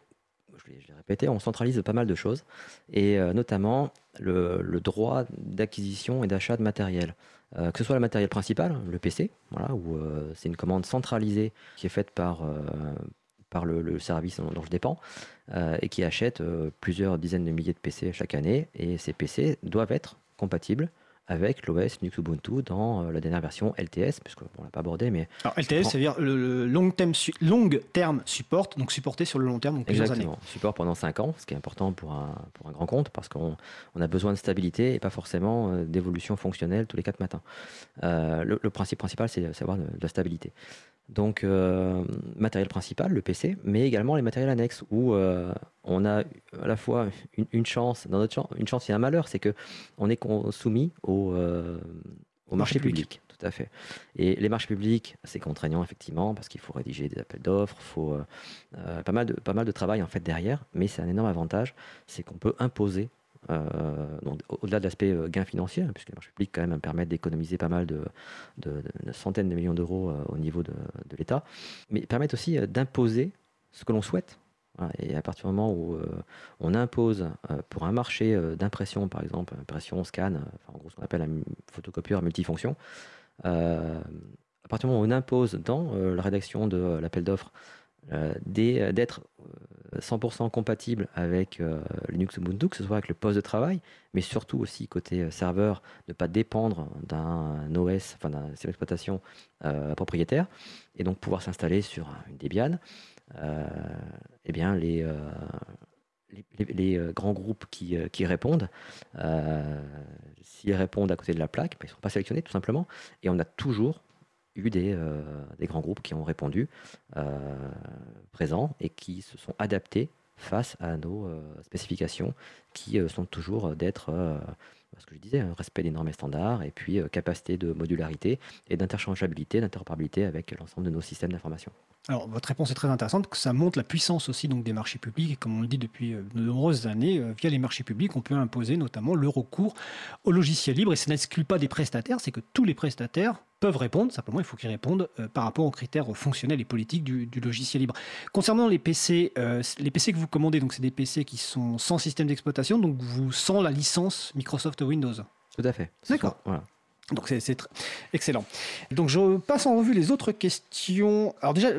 je l'ai répété, on centralise pas mal de choses, et euh, notamment le droit d'acquisition et d'achat de matériel. Euh, que ce soit le matériel principal, le PC, voilà, où euh, c'est une commande centralisée qui est faite par, euh, par le, service dont, je dépends, et qui achète plusieurs dizaines de milliers de PC chaque année, et ces PC doivent être compatibles avec l'OS Linux Ubuntu dans euh, la dernière version LTS, puisque on l'a pas abordé, mais alors LTS, cest à dire le, long term long term support, donc supporté sur le long terme, donc plusieurs Exactement. années. Support pendant 5 ans, ce qui est important pour un, pour un grand compte, parce qu'on on a besoin de stabilité et pas forcément euh, d'évolution fonctionnelle tous les 4 matins. Euh, le, principe principal, c'est d'avoir de, de, la stabilité. Donc, euh, matériel principal, le PC, mais également les matériels annexes où euh, on a à la fois une, chance, dans notre chance, une chance et un malheur, c'est que on est soumis au, euh, au marché, public. Tout à fait. Et les marchés publics, c'est contraignant effectivement parce qu'il faut rédiger des appels d'offres, faut pas mal de pas mal de travail en fait derrière, mais c'est un énorme avantage, c'est qu'on peut imposer euh, au-delà de l'aspect euh, gain financier, hein, puisque les marchés publics quand même permettent d'économiser pas mal de, centaines de millions d'euros euh, au niveau de, l'État, mais permettent aussi d'imposer ce que l'on souhaite. Et à partir du moment où on impose pour un marché d'impression, par exemple, impression, scan, en gros ce qu'on appelle un photocopieur multifonction, à partir du moment où on impose dans la rédaction de l'appel d'offres d'être 100% compatible avec euh, Linux Ubuntu, que ce soit avec le poste de travail, mais surtout aussi côté euh, serveur, ne pas dépendre d'un OS, enfin d'un système d'exploitation euh, propriétaire, et donc pouvoir s'installer sur une Debian. Eh bien, les, les, grands groupes qui, répondent, s'ils répondent à côté de la plaque, ben, ils ne sont pas sélectionnés tout simplement, et on a toujours eu des, euh, grands groupes qui ont répondu euh, présents et qui se sont adaptés face à nos euh, spécifications qui sont toujours d'être, ce que je disais, un respect des normes et standards et puis capacité de modularité et d'interchangeabilité, d'interopérabilité avec l'ensemble de nos systèmes d'information. Alors, votre réponse est très intéressante, que ça montre la puissance aussi donc, des marchés publics. Et comme on le dit depuis de nombreuses années, via les marchés publics, on peut imposer notamment le recours au logiciel libre. Et ça n'exclut pas des prestataires, c'est que tous les prestataires peuvent répondre, simplement il faut qu'ils répondent euh, par rapport aux critères fonctionnels et politiques du, logiciel libre. Concernant les PC, euh, les PC que vous commandez, donc c'est des PC qui sont sans système d'exploitation, donc vous sans la licence Microsoft Windows. Tout à fait. D'accord. Voilà. Donc c'est excellent. Donc je passe en revue les autres questions. Alors déjà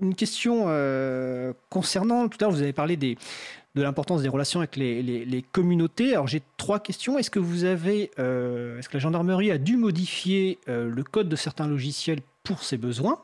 une, question euh, concernant, tout à l'heure vous avez parlé des, de l'importance des relations avec les, communautés. Alors j'ai trois questions. Est-ce que vous avez, euh, est-ce que la gendarmerie a dû modifier euh, le code de certains logiciels pour ses besoins?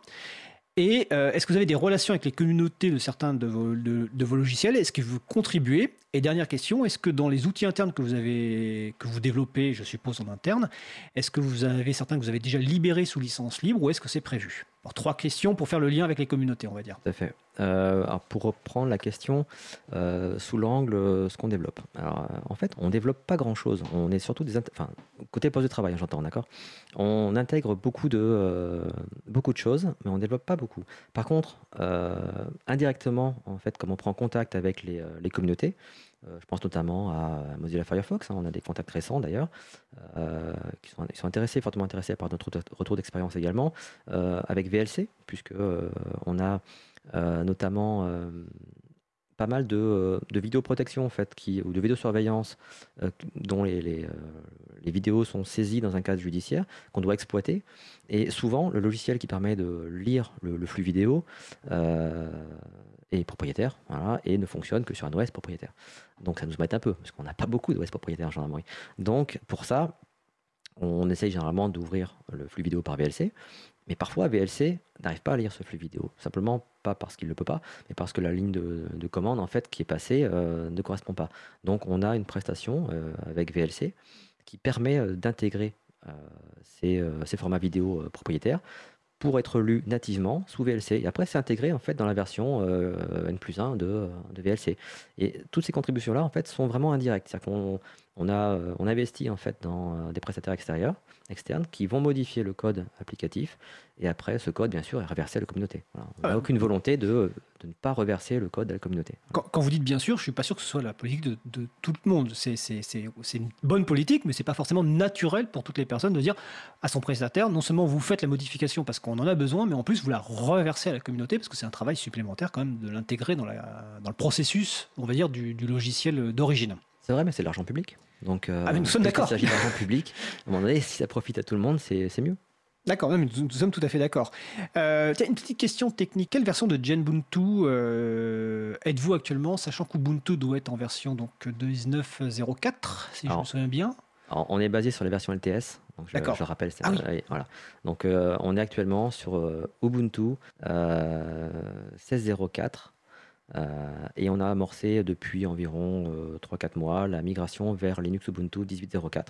Et est-ce que vous avez des relations avec les communautés de certains de vos, de, vos logiciels? Est-ce que vous contribuez Et dernière question, est-ce que dans les outils internes que vous avez que vous développez, je suppose en interne, est-ce que vous avez certains que vous avez déjà libérés sous licence libre ou est-ce que c'est prévu? Trois questions pour faire le lien avec les communautés, on va dire. Tout à fait. Euh, pour reprendre la question euh, sous l'angle euh, ce qu'on développe. Alors, en fait, on développe pas grand-chose. On est surtout des, enfin, côté poste de travail, hein, j'entends, d'accord? On intègre beaucoup de beaucoup de choses, mais on développe pas beaucoup. Par contre, indirectement, en fait, comme on prend contact avec les, les communautés, euh, je pense notamment à Mozilla Firefox, hein, on a des contacts récents d'ailleurs, euh, qui sont, sont, intéressés, fortement intéressés par notre retour d'expérience également, euh, avec VLC, puisque on a notamment pas mal de, de vidéoprotection en fait, ou de vidéosurveillance dont les, vidéos sont saisies dans un cadre judiciaire qu'on doit exploiter. Et souvent, le logiciel qui permet de lire le flux vidéo est propriétaire voilà, et ne fonctionne que sur un OS propriétaire. Donc ça nous met un peu, parce qu'on n'a pas beaucoup d'OS propriétaires en gendarmerie. Donc pour ça, on essaye généralement d'ouvrir le flux vidéo par VLC, mais parfois VLC n'arrive pas à lire ce flux vidéo, simplement pas parce qu'il ne le peut pas, mais parce que la ligne de, commande en fait qui est passée euh, ne correspond pas. Donc on a une prestation euh, avec VLC qui permet euh, d'intégrer ces, formats vidéo propriétaires pour être lu nativement sous VLC. Et après, c'est intégré en fait dans la version euh, N plus 1 de, de, VLC. Et toutes ces contributions-là, en fait, sont vraiment indirectes. C'est-à-dire qu'on on a, euh, on investit en fait dans euh, des prestataires extérieurs, externes, qui vont modifier le code applicatif. Et après, ce code, bien sûr, est reversé à la communauté. On n'a aucune volonté de, de, ne pas reverser le code à la communauté. Quand, vous dites bien sûr, je ne suis pas sûr que ce soit la politique de, de tout le monde. C'est une bonne politique, mais ce n'est pas forcément naturel pour toutes les personnes de dire à son prestataire, non seulement vous faites la modification parce qu'on en a besoin, mais en plus vous la reversez à la communauté parce que c'est un travail supplémentaire quand même de l'intégrer dans, dans, le processus, on va dire, du, du logiciel d'origine. C'est vrai, mais c'est l'argent public. Donc, euh, ah, nous sommes d'accord. Il s'agit d'argent public. À un moment donné, si ça profite à tout le monde, c'est mieux. D'accord, nous, nous, sommes tout à fait d'accord. Euh, une petite question technique. Quelle version de Genbuntu euh, êtes-vous actuellement, sachant qu'Ubuntu doit être en version donc 19.04, si je me souviens bien? On est basé sur les versions LTS. Donc je, je rappelle. Ah voilà. Donc euh, on est actuellement sur Ubuntu 16.04 euh, et on a amorcé depuis environ 3-4 euh, mois la migration vers Linux Ubuntu 18.04.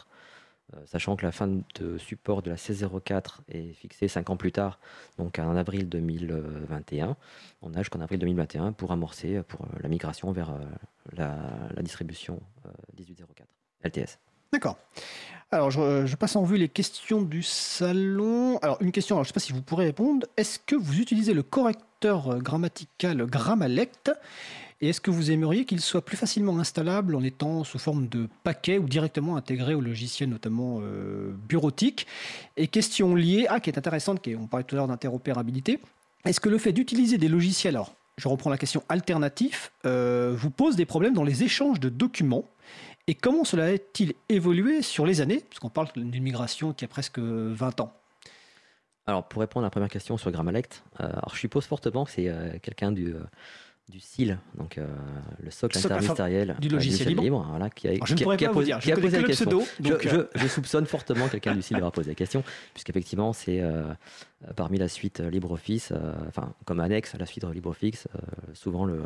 Euh, sachant que la fin de support de la 16.04 est fixée 5 ans plus tard, donc en avril 2021. On a jusqu'en avril 2021 pour amorcer pour la migration vers la, distribution 18.04 LTS. D'accord. Alors, je, passe en revue les questions du salon. Alors, une question, je ne sais pas si vous pourrez répondre. Est-ce que vous utilisez le correcteur grammatical Grammalect et est-ce que vous aimeriez qu'il soit plus facilement installable en étant sous forme de paquet ou directement intégré au logiciel, notamment euh, bureautique? Et question liée, ah, qui est intéressante, qui on parlait tout à l'heure d'interopérabilité. Est-ce que le fait d'utiliser des logiciels, alors je reprends la question alternatif, euh, vous pose des problèmes dans les échanges de documents? Et comment cela a-t-il évolué sur les années? Puisqu'on parle d'une migration qui a presque 20 ans. Alors, pour répondre à la première question sur Grammalect, euh, je suppose fortement que c'est euh, quelqu'un du, euh, du SIL, donc le socle interministériel du logiciel libre, voilà, qui a, je ne pourrais pas vous dire, je posé la question. je, soupçonne fortement quelqu'un du SIL d'avoir posé la question, puisqu'effectivement, c'est parmi la suite LibreOffice, enfin, comme annexe à la suite LibreOffice, souvent le,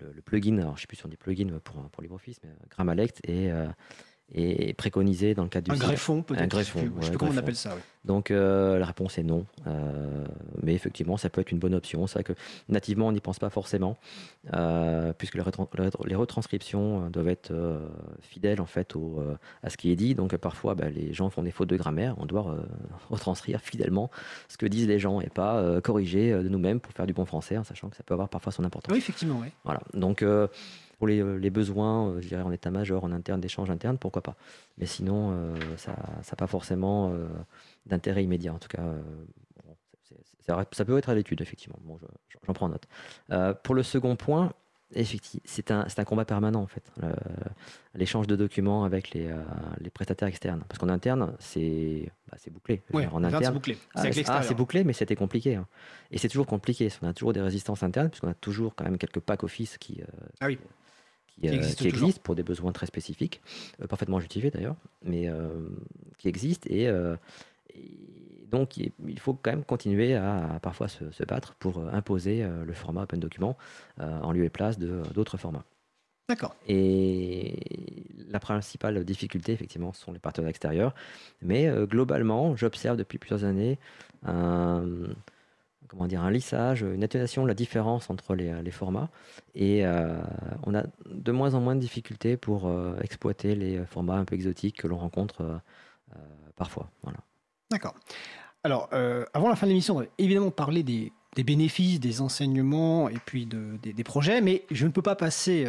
le, plugin, alors je ne sais plus si on dit plugin pour, pour LibreOffice, mais Grammalect est, euh, est préconisé dans le cadre du Un greffon peut-être. Un greffon. Je sais plus comment on appelle ça. Donc euh, la réponse est non. Euh, mais effectivement, ça peut être une bonne option. C'est vrai que nativement, on n'y pense pas forcément, euh, puisque les, retranscriptions doivent être fidèles en fait au, à ce qui est dit. Donc parfois, bah, les gens font des fautes de grammaire. On doit retranscrire fidèlement ce que disent les gens et pas corriger de nous-mêmes pour faire du bon français, en sachant que ça peut avoir parfois son importance. Oui, effectivement. Oui. Voilà. Donc pour les, besoins, je dirais en état-major, en interne, d'échange interne, pourquoi pas. Mais sinon, ça n'a pas forcément d'intérêt immédiat. En tout cas, euh, ça peut être à l'étude, effectivement. Bon, j'en prends note. Euh, pour le second point, c'est un, un, combat permanent, en fait, l'échange de documents avec les, euh, les, prestataires externes. Parce qu'en interne, c'est bah, bouclé. en interne, c'est bouclé. Ah, c'est bouclé, mais c'était compliqué. Hein. Et c'est toujours compliqué. On a toujours des résistances internes, puisqu'on a toujours quand même quelques packs office qui, ah oui qui, existent pour des besoins très spécifiques, parfaitement justifiés d'ailleurs, mais qui existent et, donc, il faut quand même continuer à, parfois se, battre pour euh, imposer euh, le format Open Document euh, en lieu et place d'autres formats. D'accord. Et la principale difficulté, effectivement, sont les partenaires extérieurs. Mais euh, globalement, j'observe depuis plusieurs années un, comment dire, un lissage, une atténuation de la différence entre les, les formats. Et euh, on a de moins en moins de difficultés pour euh, exploiter les formats un peu exotiques que l'on rencontre euh, parfois. Voilà. D'accord. Alors, avant la fin de l'émission, on va évidemment parler des, bénéfices, des enseignements et puis de, des, projets, mais je ne peux pas passer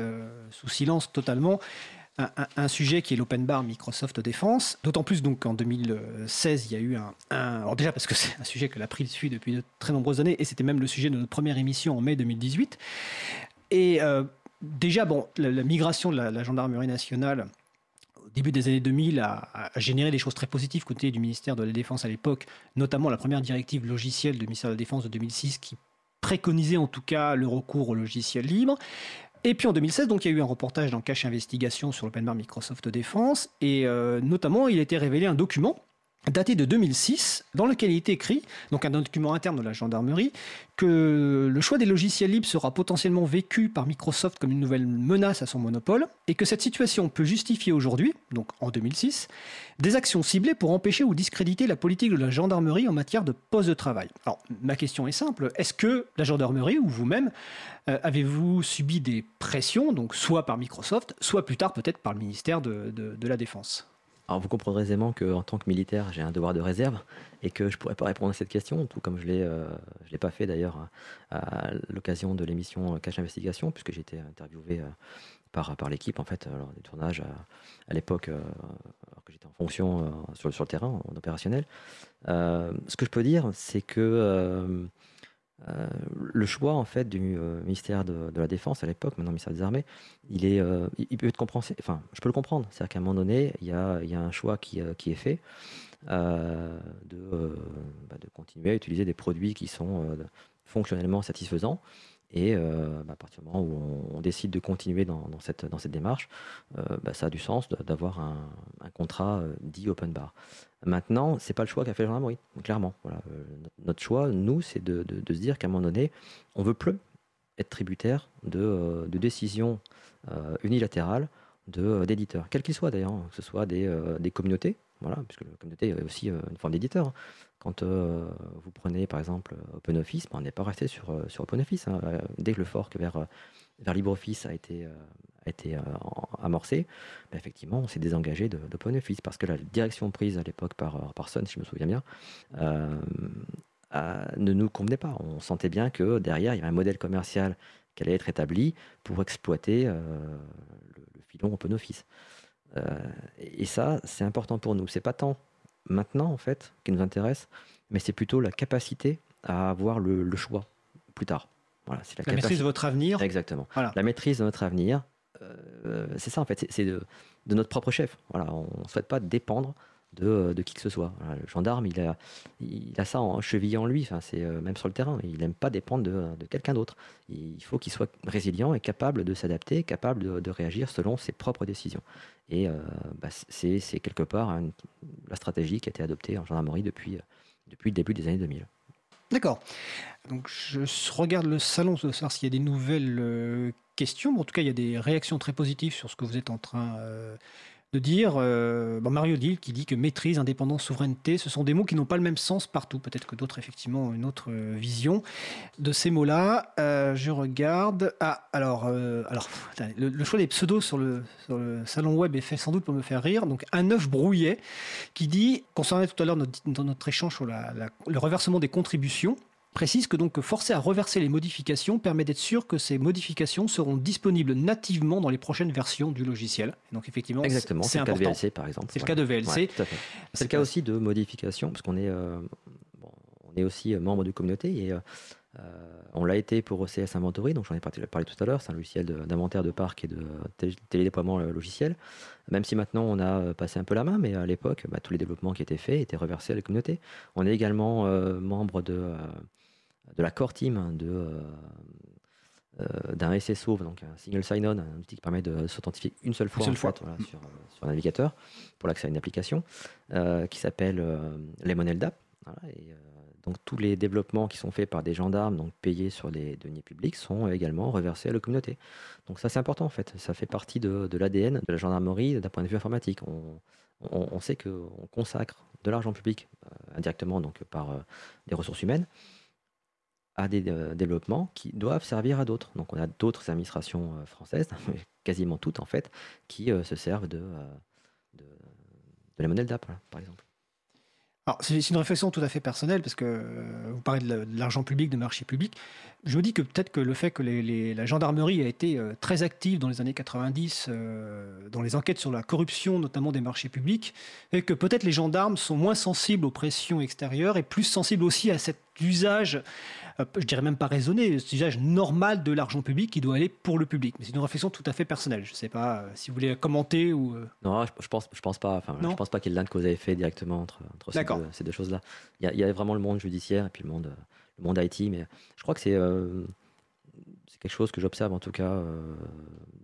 sous silence totalement un, sujet qui est l'open bar Microsoft Défense. D'autant plus donc qu'en 2016, il y a eu un, déjà parce que c'est un sujet que l'April suit depuis de très nombreuses années, et c'était même le sujet de notre première émission en mai 2018. Et euh, déjà, bon, la, migration de la, gendarmerie nationale au début des années 2000 a, a, généré des choses très positives côté du ministère de la Défense à l'époque, notamment la première directive logicielle du ministère de la Défense de 2006 qui préconisait en tout cas le recours au logiciel libre. Et puis en 2016, donc, il y a eu un reportage dans Cache Investigation sur l'open bar Microsoft Défense, et euh, notamment il a été révélé un document daté de 2006, dans lequel il est écrit, donc un document interne de la gendarmerie, que le choix des logiciels libres sera potentiellement vécu par Microsoft comme une nouvelle menace à son monopole, et que cette situation peut justifier aujourd'hui, donc en 2006, des actions ciblées pour empêcher ou discréditer la politique de la gendarmerie en matière de poste de travail. Alors, ma question est simple, est-ce que la gendarmerie ou vous-même euh, avez-vous subi des pressions, donc soit par Microsoft, soit plus tard peut-être par le ministère de, la Défense? Alors vous comprendrez aisément qu'en tant que militaire, j'ai un devoir de réserve et que je ne pourrais pas répondre à cette question, tout comme je ne euh, l'ai pas fait d'ailleurs à, l'occasion de l'émission Cache Investigation, puisque j'ai été interviewé euh, par, l'équipe en fait lors des tournages à, l'époque, euh, alors que j'étais en fonction sur, le terrain, en opérationnel. ce que je peux dire, c'est que euh, le choix en fait du euh, ministère de, la Défense à l'époque, maintenant ministère des Armées, il est, euh, peut être compréhensible. Je peux le comprendre. C'est-à-dire qu'à un moment donné, il y a, un choix qui, est fait bah, de continuer à utiliser des produits qui sont fonctionnellement satisfaisants. Et bah, à partir du moment où on, décide de continuer dans, cette, démarche, bah, ça a du sens d'avoir un, contrat dit open bar. Maintenant, c'est pas le choix qu'a fait la gendarmerie, clairement. Euh, notre choix, nous, c'est de, se dire qu'à un moment donné, on veut plus être tributaire de, euh, décisions euh, unilatérales d'éditeurs, quels qu'ils soient d'ailleurs, hein, que ce soit des, communautés, voilà, puisque la communauté est aussi une forme d'éditeur. Quand vous prenez par exemple OpenOffice, ben, on n'est pas resté sur, sur OpenOffice. Hein. Dès que le fork vers, vers LibreOffice a été, a été euh, amorcé, bah, effectivement, on s'est désengagé d'OpenOffice parce que la direction prise à l'époque par, euh, par Sun, si je me souviens bien, euh, ne nous convenait pas. On sentait bien que derrière, il y avait un modèle commercial qui allait être établi pour exploiter le, filon OpenOffice. Et ça, c'est important pour nous. C'est pas tant maintenant, en fait, qui nous intéresse, mais c'est plutôt la capacité à avoir le, le choix plus tard. Voilà, la, la maîtrise de votre avenir. Exactement. Voilà. La maîtrise de notre avenir, euh, c'est ça en fait, c'est de, notre propre chef. Voilà, on ne souhaite pas dépendre de, qui que ce soit. le gendarme, il a, ça en chevillé en lui, enfin, c'est euh, même sur le terrain. Il n'aime pas dépendre de, quelqu'un d'autre. Il faut qu'il soit résilient et capable de s'adapter, capable de, réagir selon ses propres décisions. Et euh, bah, c'est quelque part la stratégie qui a été adoptée en gendarmerie depuis, depuis le début des années 2000. D'accord. Donc je regarde le salon pour savoir s'il y a des nouvelles questions. en tout cas, il y a des réactions très positives sur ce que vous êtes en train euh, de dire. Euh, Mario Dill qui dit que maîtrise, indépendance, souveraineté, ce sont des mots qui n'ont pas le même sens partout. Peut-être que d'autres, effectivement, ont une autre euh, vision de ces mots-là. je regarde. Ah, alors, le, choix des pseudos sur le, salon web est fait sans doute pour me faire rire. Donc, un œuf brouillet qui dit, concernant tout à l'heure notre échange sur le reversement des contributions, précise que donc forcer à reverser les modifications permet d'être sûr que ces modifications seront disponibles nativement dans les prochaines versions du logiciel. donc effectivement, exactement, c'est le cas de VLC par exemple. C'est le cas de VLC. c'est le cas aussi de modifications parce qu'on est, euh, on est aussi membre de communauté et euh, on l'a été pour OCS Inventory, donc j'en ai parlé tout à l'heure, c'est un logiciel d'inventaire de, parc et de télédéploiement logiciel. Même si maintenant on a passé un peu la main, mais à l'époque, bah, tous les développements qui étaient faits étaient reversés à la communauté. On est également euh, membre de de la core team de, euh, euh, d'un SSO, donc un single sign-on, un outil qui permet de s'authentifier une seule fois, sur, un navigateur pour l'accès à une application, euh, qui s'appelle Lemon LDAP. et Donc tous les développements qui sont faits par des gendarmes, donc payés sur les deniers publics, sont également reversés à la communauté. Donc ça c'est important en fait, ça fait partie de, l'ADN de la gendarmerie d'un point de vue informatique. On, sait qu'on consacre de l'argent public euh, indirectement donc par euh, des ressources humaines à des euh, développements qui doivent servir à d'autres. Donc on a d'autres administrations françaises, quasiment toutes en fait, qui se servent de, de, la monnaie d'app, par exemple c'est une réflexion tout à fait personnelle parce que euh, vous parlez de l'argent public, de marché public. Je me dis que peut-être que le fait que la gendarmerie a été euh, très active dans les années 90 euh, dans les enquêtes sur la corruption, notamment des marchés publics, et que peut-être les gendarmes sont moins sensibles aux pressions extérieures et plus sensibles aussi à cet usage je dirais même pas raisonné, usage normal de l'argent public qui doit aller pour le public. Mais c'est une réflexion tout à fait personnelle. Je ne sais pas si vous voulez commenter ou. Non, je, pense, je pense pas. Enfin, je pense pas qu'il y ait de cause à effet directement entre, entre ces deux, choses-là. Il y, a, vraiment le monde judiciaire et puis le monde, le monde IT, mais je crois que c'est c'est quelque chose que j'observe en tout cas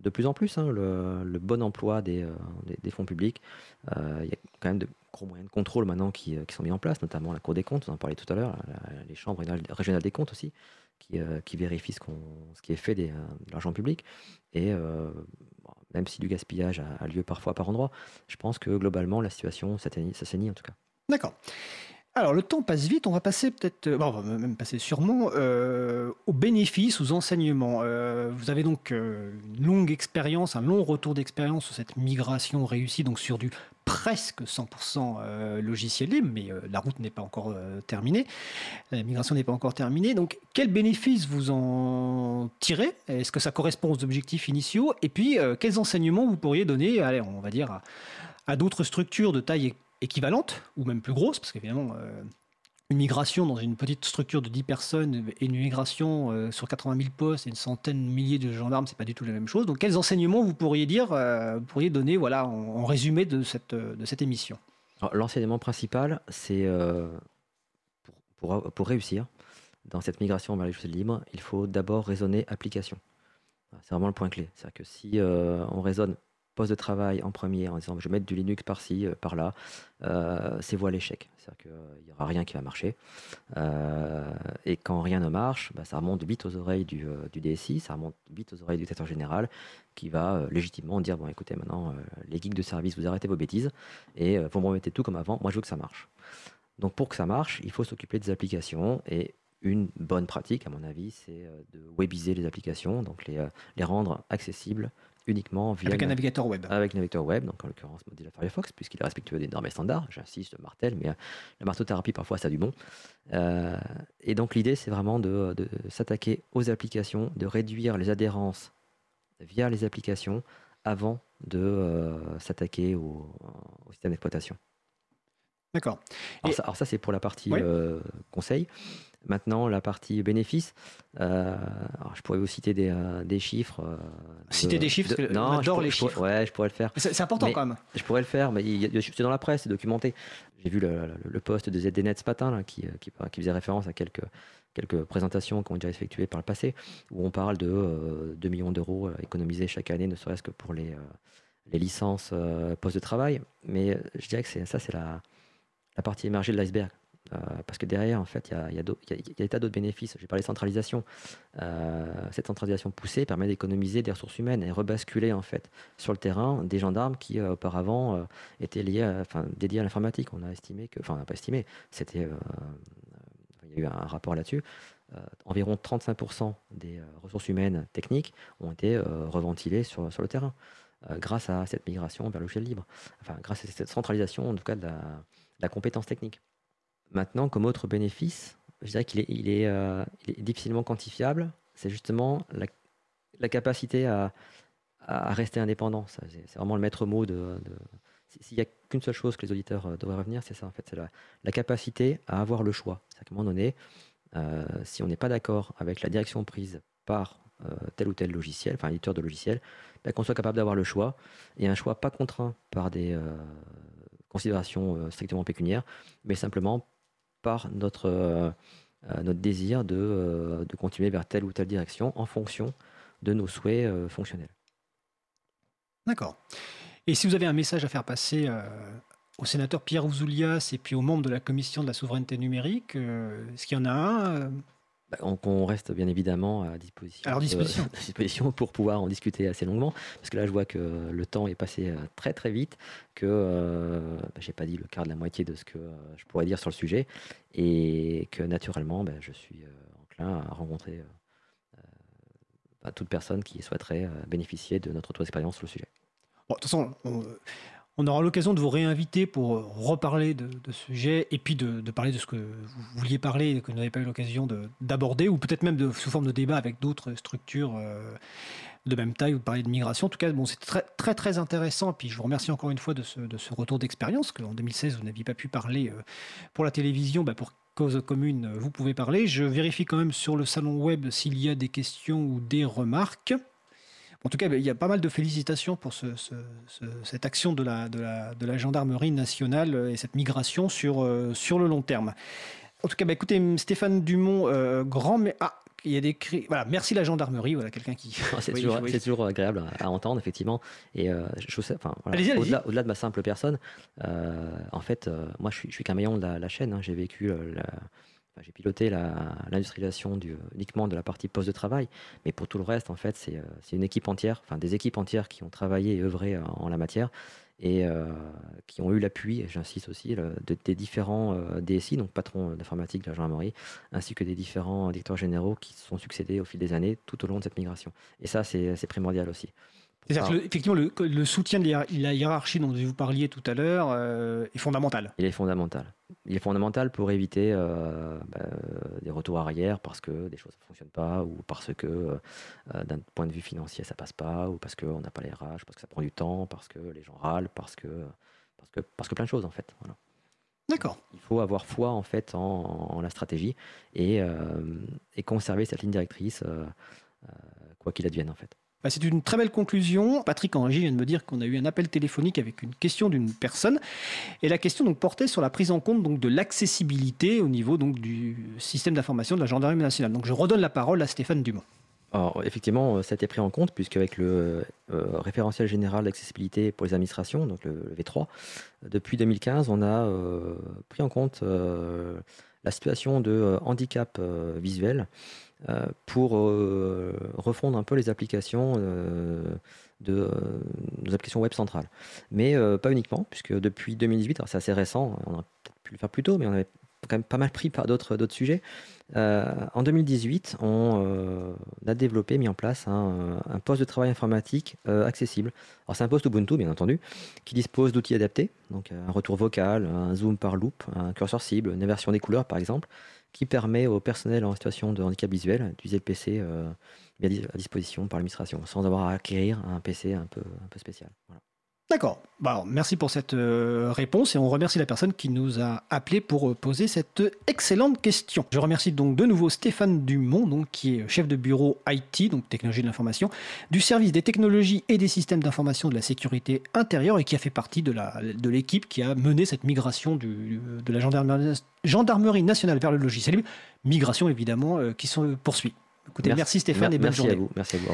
de plus en plus, hein, le, bon emploi des, fonds publics. Il y a quand même de gros moyens de contrôle maintenant qui, sont mis en place, notamment la Cour des comptes, on en parlait tout à l'heure, les chambres régionales des comptes aussi, qui, vérifient ce, ce, qui est fait des, de l'argent public. Et même si du gaspillage a, lieu parfois par endroit, je pense que globalement la situation s'assainit en tout cas. D'accord. Alors le temps passe vite, on va passer peut-être, euh, bon, on va même passer sûrement euh, aux bénéfices, aux enseignements. Euh, vous avez donc une longue expérience, un long retour d'expérience sur cette migration réussie, donc sur du presque 100% logiciel libre, mais la route n'est pas encore terminée, la migration n'est pas encore terminée. Donc quels bénéfices vous en tirez? Est-ce que ça correspond aux objectifs initiaux? Et puis quels enseignements vous pourriez donner, allez, on va dire, à, à d'autres structures de taille équivalente, ou même plus grosse, parce qu'évidemment, euh, une migration dans une petite structure de 10 personnes et une migration euh, sur 80 000 postes et une centaine de milliers de gendarmes, c'est pas du tout la même chose. Donc, quels enseignements vous pourriez dire, euh, pourriez donner, voilà, en, résumé de cette, de cette émission? L'enseignement principal, c'est pour, pour, pour, réussir dans cette migration vers les choses libres, il faut d'abord raisonner application. C'est vraiment le point clé. C'est-à-dire que si on raisonne poste de travail en premier en disant je vais mettre du Linux par-ci, euh, par-là, euh, c'est voie l'échec. C'est-à-dire qu'il euh, n'y aura rien qui va marcher. et quand rien ne marche, bah, ça remonte vite aux oreilles du, DSI, ça remonte vite aux oreilles du directeur général qui va légitimement dire bon écoutez maintenant les geeks de service vous arrêtez vos bêtises et vous me remettez tout comme avant, moi je veux que ça marche. Donc pour que ça marche, il faut s'occuper des applications et une bonne pratique, à mon avis, c'est de webiser les applications, donc les rendre accessibles, uniquement via avec un navigateur web. Avec un navigateur web, donc en l'occurrence Mozilla Firefox, puisqu'il est respectueux des normes et standards. J'insiste, je martèle, mais euh, la martothérapie parfois ça a du bon. Euh, et donc l'idée c'est vraiment de, s'attaquer aux applications, de réduire les adhérences via les applications avant de euh, s'attaquer au, système d'exploitation. D'accord. Alors, ça, c'est pour la partie conseil. Maintenant, la partie bénéfice, euh, je pourrais vous citer des, euh, chiffres. Euh, citer des chiffres, non, j'adore les chiffres. ouais, je pourrais le faire. C'est important quand même. Je pourrais le faire, mais c'est dans la presse, c'est documenté. J'ai vu le, le, post de ZDNet ce matin là, qui, qui, faisait référence à quelques, quelques présentations qui ont déjà effectuées par le passé, où on parle de 2 millions d'euros économisés chaque année, ne serait-ce que pour les, les licences postes de travail. Mais je dirais que ça, c'est la, la partie émergée de l'iceberg. Euh, parce que derrière, en fait, il y a, des tas d'autres bénéfices. J'ai parlé de centralisation. Euh, cette centralisation poussée permet d'économiser des ressources humaines et rebasculer en fait sur le terrain des gendarmes qui euh, auparavant étaient liés, enfin dédiés à l'informatique. On a estimé que, enfin, n'a pas estimé, c'était, il y a eu un rapport là-dessus. environ 35% des ressources humaines techniques ont été reventilées sur, sur le terrain grâce à cette migration vers le logiciel libre. Enfin, grâce à cette centralisation, en tout cas, de la compétence technique. Maintenant, comme autre bénéfice, je dirais qu'il est, euh, difficilement quantifiable. C'est justement la, capacité à, rester indépendant. C'est vraiment le maître mot de. S'il n'y a qu'une seule chose que les auditeurs euh, devraient revenir, c'est ça en fait, c'est la, capacité à avoir le choix. C'est à un moment donné, euh, si on n'est pas d'accord avec la direction prise par tel ou tel logiciel, enfin éditeur de logiciel, ben, qu'on soit capable d'avoir le choix et un choix pas contraint par des considérations strictement pécuniaires, mais simplement par notre, euh, euh, notre désir de, euh, de, continuer vers telle ou telle direction en fonction de nos souhaits fonctionnels. D'accord. Et si vous avez un message à faire passer au sénateur Pierre Ouzoulias et puis aux membres de la commission de la souveraineté numérique. Est-ce qu'il y en a un bah, on, reste bien évidemment à disposition, à disposition. à disposition. pour pouvoir en discuter assez longuement, parce que là je vois que le temps est passé très très vite, que euh, bah, j'ai pas dit le quart de la moitié de ce que je pourrais dire sur le sujet, et que naturellement bah, je suis enclin à rencontrer à toute personne qui souhaiterait euh, bénéficier de notre retour d'expérience sur le sujet. de toute façon, on, aura l'occasion de vous réinviter pour euh, reparler de, ce sujet et puis de, parler de ce que vous vouliez parler et que vous n'avez pas eu l'occasion d'aborder, ou peut-être même de, sous forme de débat avec d'autres structures euh, de même taille ou de parler de migration. En tout cas, bon, c'est très, très très intéressant. Puis je vous remercie encore une fois de ce, retour d'expérience, qu'en 2016, vous n'aviez pas pu parler pour la télévision, bah, pour cause commune, vous pouvez parler. Je vérifie quand même sur le salon web s'il y a des questions ou des remarques. En tout cas, il y a pas mal de félicitations pour cette action de la, de, la, gendarmerie nationale et cette migration sur, euh, sur le long terme. En tout cas, bah, écoutez, Stéphane Dumont, euh, grand. Ah, il y a des cris. Voilà, merci la gendarmerie, voilà quelqu'un qui. c'est toujours, agréable à, entendre, effectivement. Et euh, je enfin, au-delà, de ma simple personne, euh, en fait, euh, moi, je suis, je suis qu'un maillon de la, chaîne. Hein. J'ai vécu, j'ai piloté l'industrialisation uniquement de la partie poste de travail, mais pour tout le reste, en fait, c'est une équipe entière, enfin des équipes entières qui ont travaillé et œuvré en la matière et euh, qui ont eu l'appui, j'insiste aussi, des différents euh, DSI, donc patrons d'informatique de la gendarmerie, ainsi que des différents directeurs généraux qui se sont succédés au fil des années tout au long de cette migration. Et ça, c'est primordial aussi. C'est-à-dire effectivement, le, soutien de la hiérarchie dont vous parliez tout à l'heure euh, est fondamental. Il est fondamental. Il est fondamental pour éviter euh, bah, des retours arrière parce que des choses ne fonctionnent pas ou parce que euh, d'un point de vue financier ça passe pas ou parce qu'on n'a pas les RH, parce que ça prend du temps, parce que les gens râlent, parce que, parce que, parce que plein de choses en fait. D'accord. Il faut avoir foi en fait en, la stratégie et, et, conserver cette ligne directrice quoi qu'il advienne en fait. Bah, c'est une très belle conclusion. Patrick Henry vient de me dire qu'on a eu un appel téléphonique avec une question d'une personne. Et la question portait sur la prise en compte donc, de l'accessibilité au niveau donc, du système d'information de la gendarmerie nationale. Donc je redonne la parole à Stéphane Dumont. Effectivement, ça a été pris en compte, puisqu'avec le euh, référentiel général d'accessibilité pour les administrations, donc le, V3, depuis 2015, on a euh, pris en compte euh, la situation de handicap visuel euh, pour euh, refondre un peu les applications euh, nos applications web centrales. Mais pas uniquement, puisque depuis 2018, c'est assez récent, on aurait pu le faire plus tôt, mais on avait quand même pas mal pris par d'autres sujets. en 2018, on a développé, mis en place un, poste de travail informatique accessible. Alors c'est un poste Ubuntu, bien entendu, qui dispose d'outils adaptés, donc un retour vocal, un zoom par loop, un curseur cible, une inversion des couleurs par exemple, qui permet au personnel en situation de handicap visuel d'utiliser le PC euh, à disposition par l'administration, sans avoir à acquérir un PC un peu, un peu spécial. D'accord. Bah, merci pour cette euh, réponse et on remercie la personne qui nous a appelé pour euh, poser cette excellente question. Je remercie donc de nouveau Stéphane Dumont, donc, qui est chef de bureau IT, donc technologie de l'information, du service des technologies et des systèmes d'information de la sécurité intérieure et qui a fait partie de l'équipe de qui a mené cette migration du, de la gendarmerie, gendarmerie, nationale vers le logiciel libre. Migration évidemment euh, qui se poursuit. Écoutez, merci, Stéphane et bonne merci journée. À vous. Merci à vous.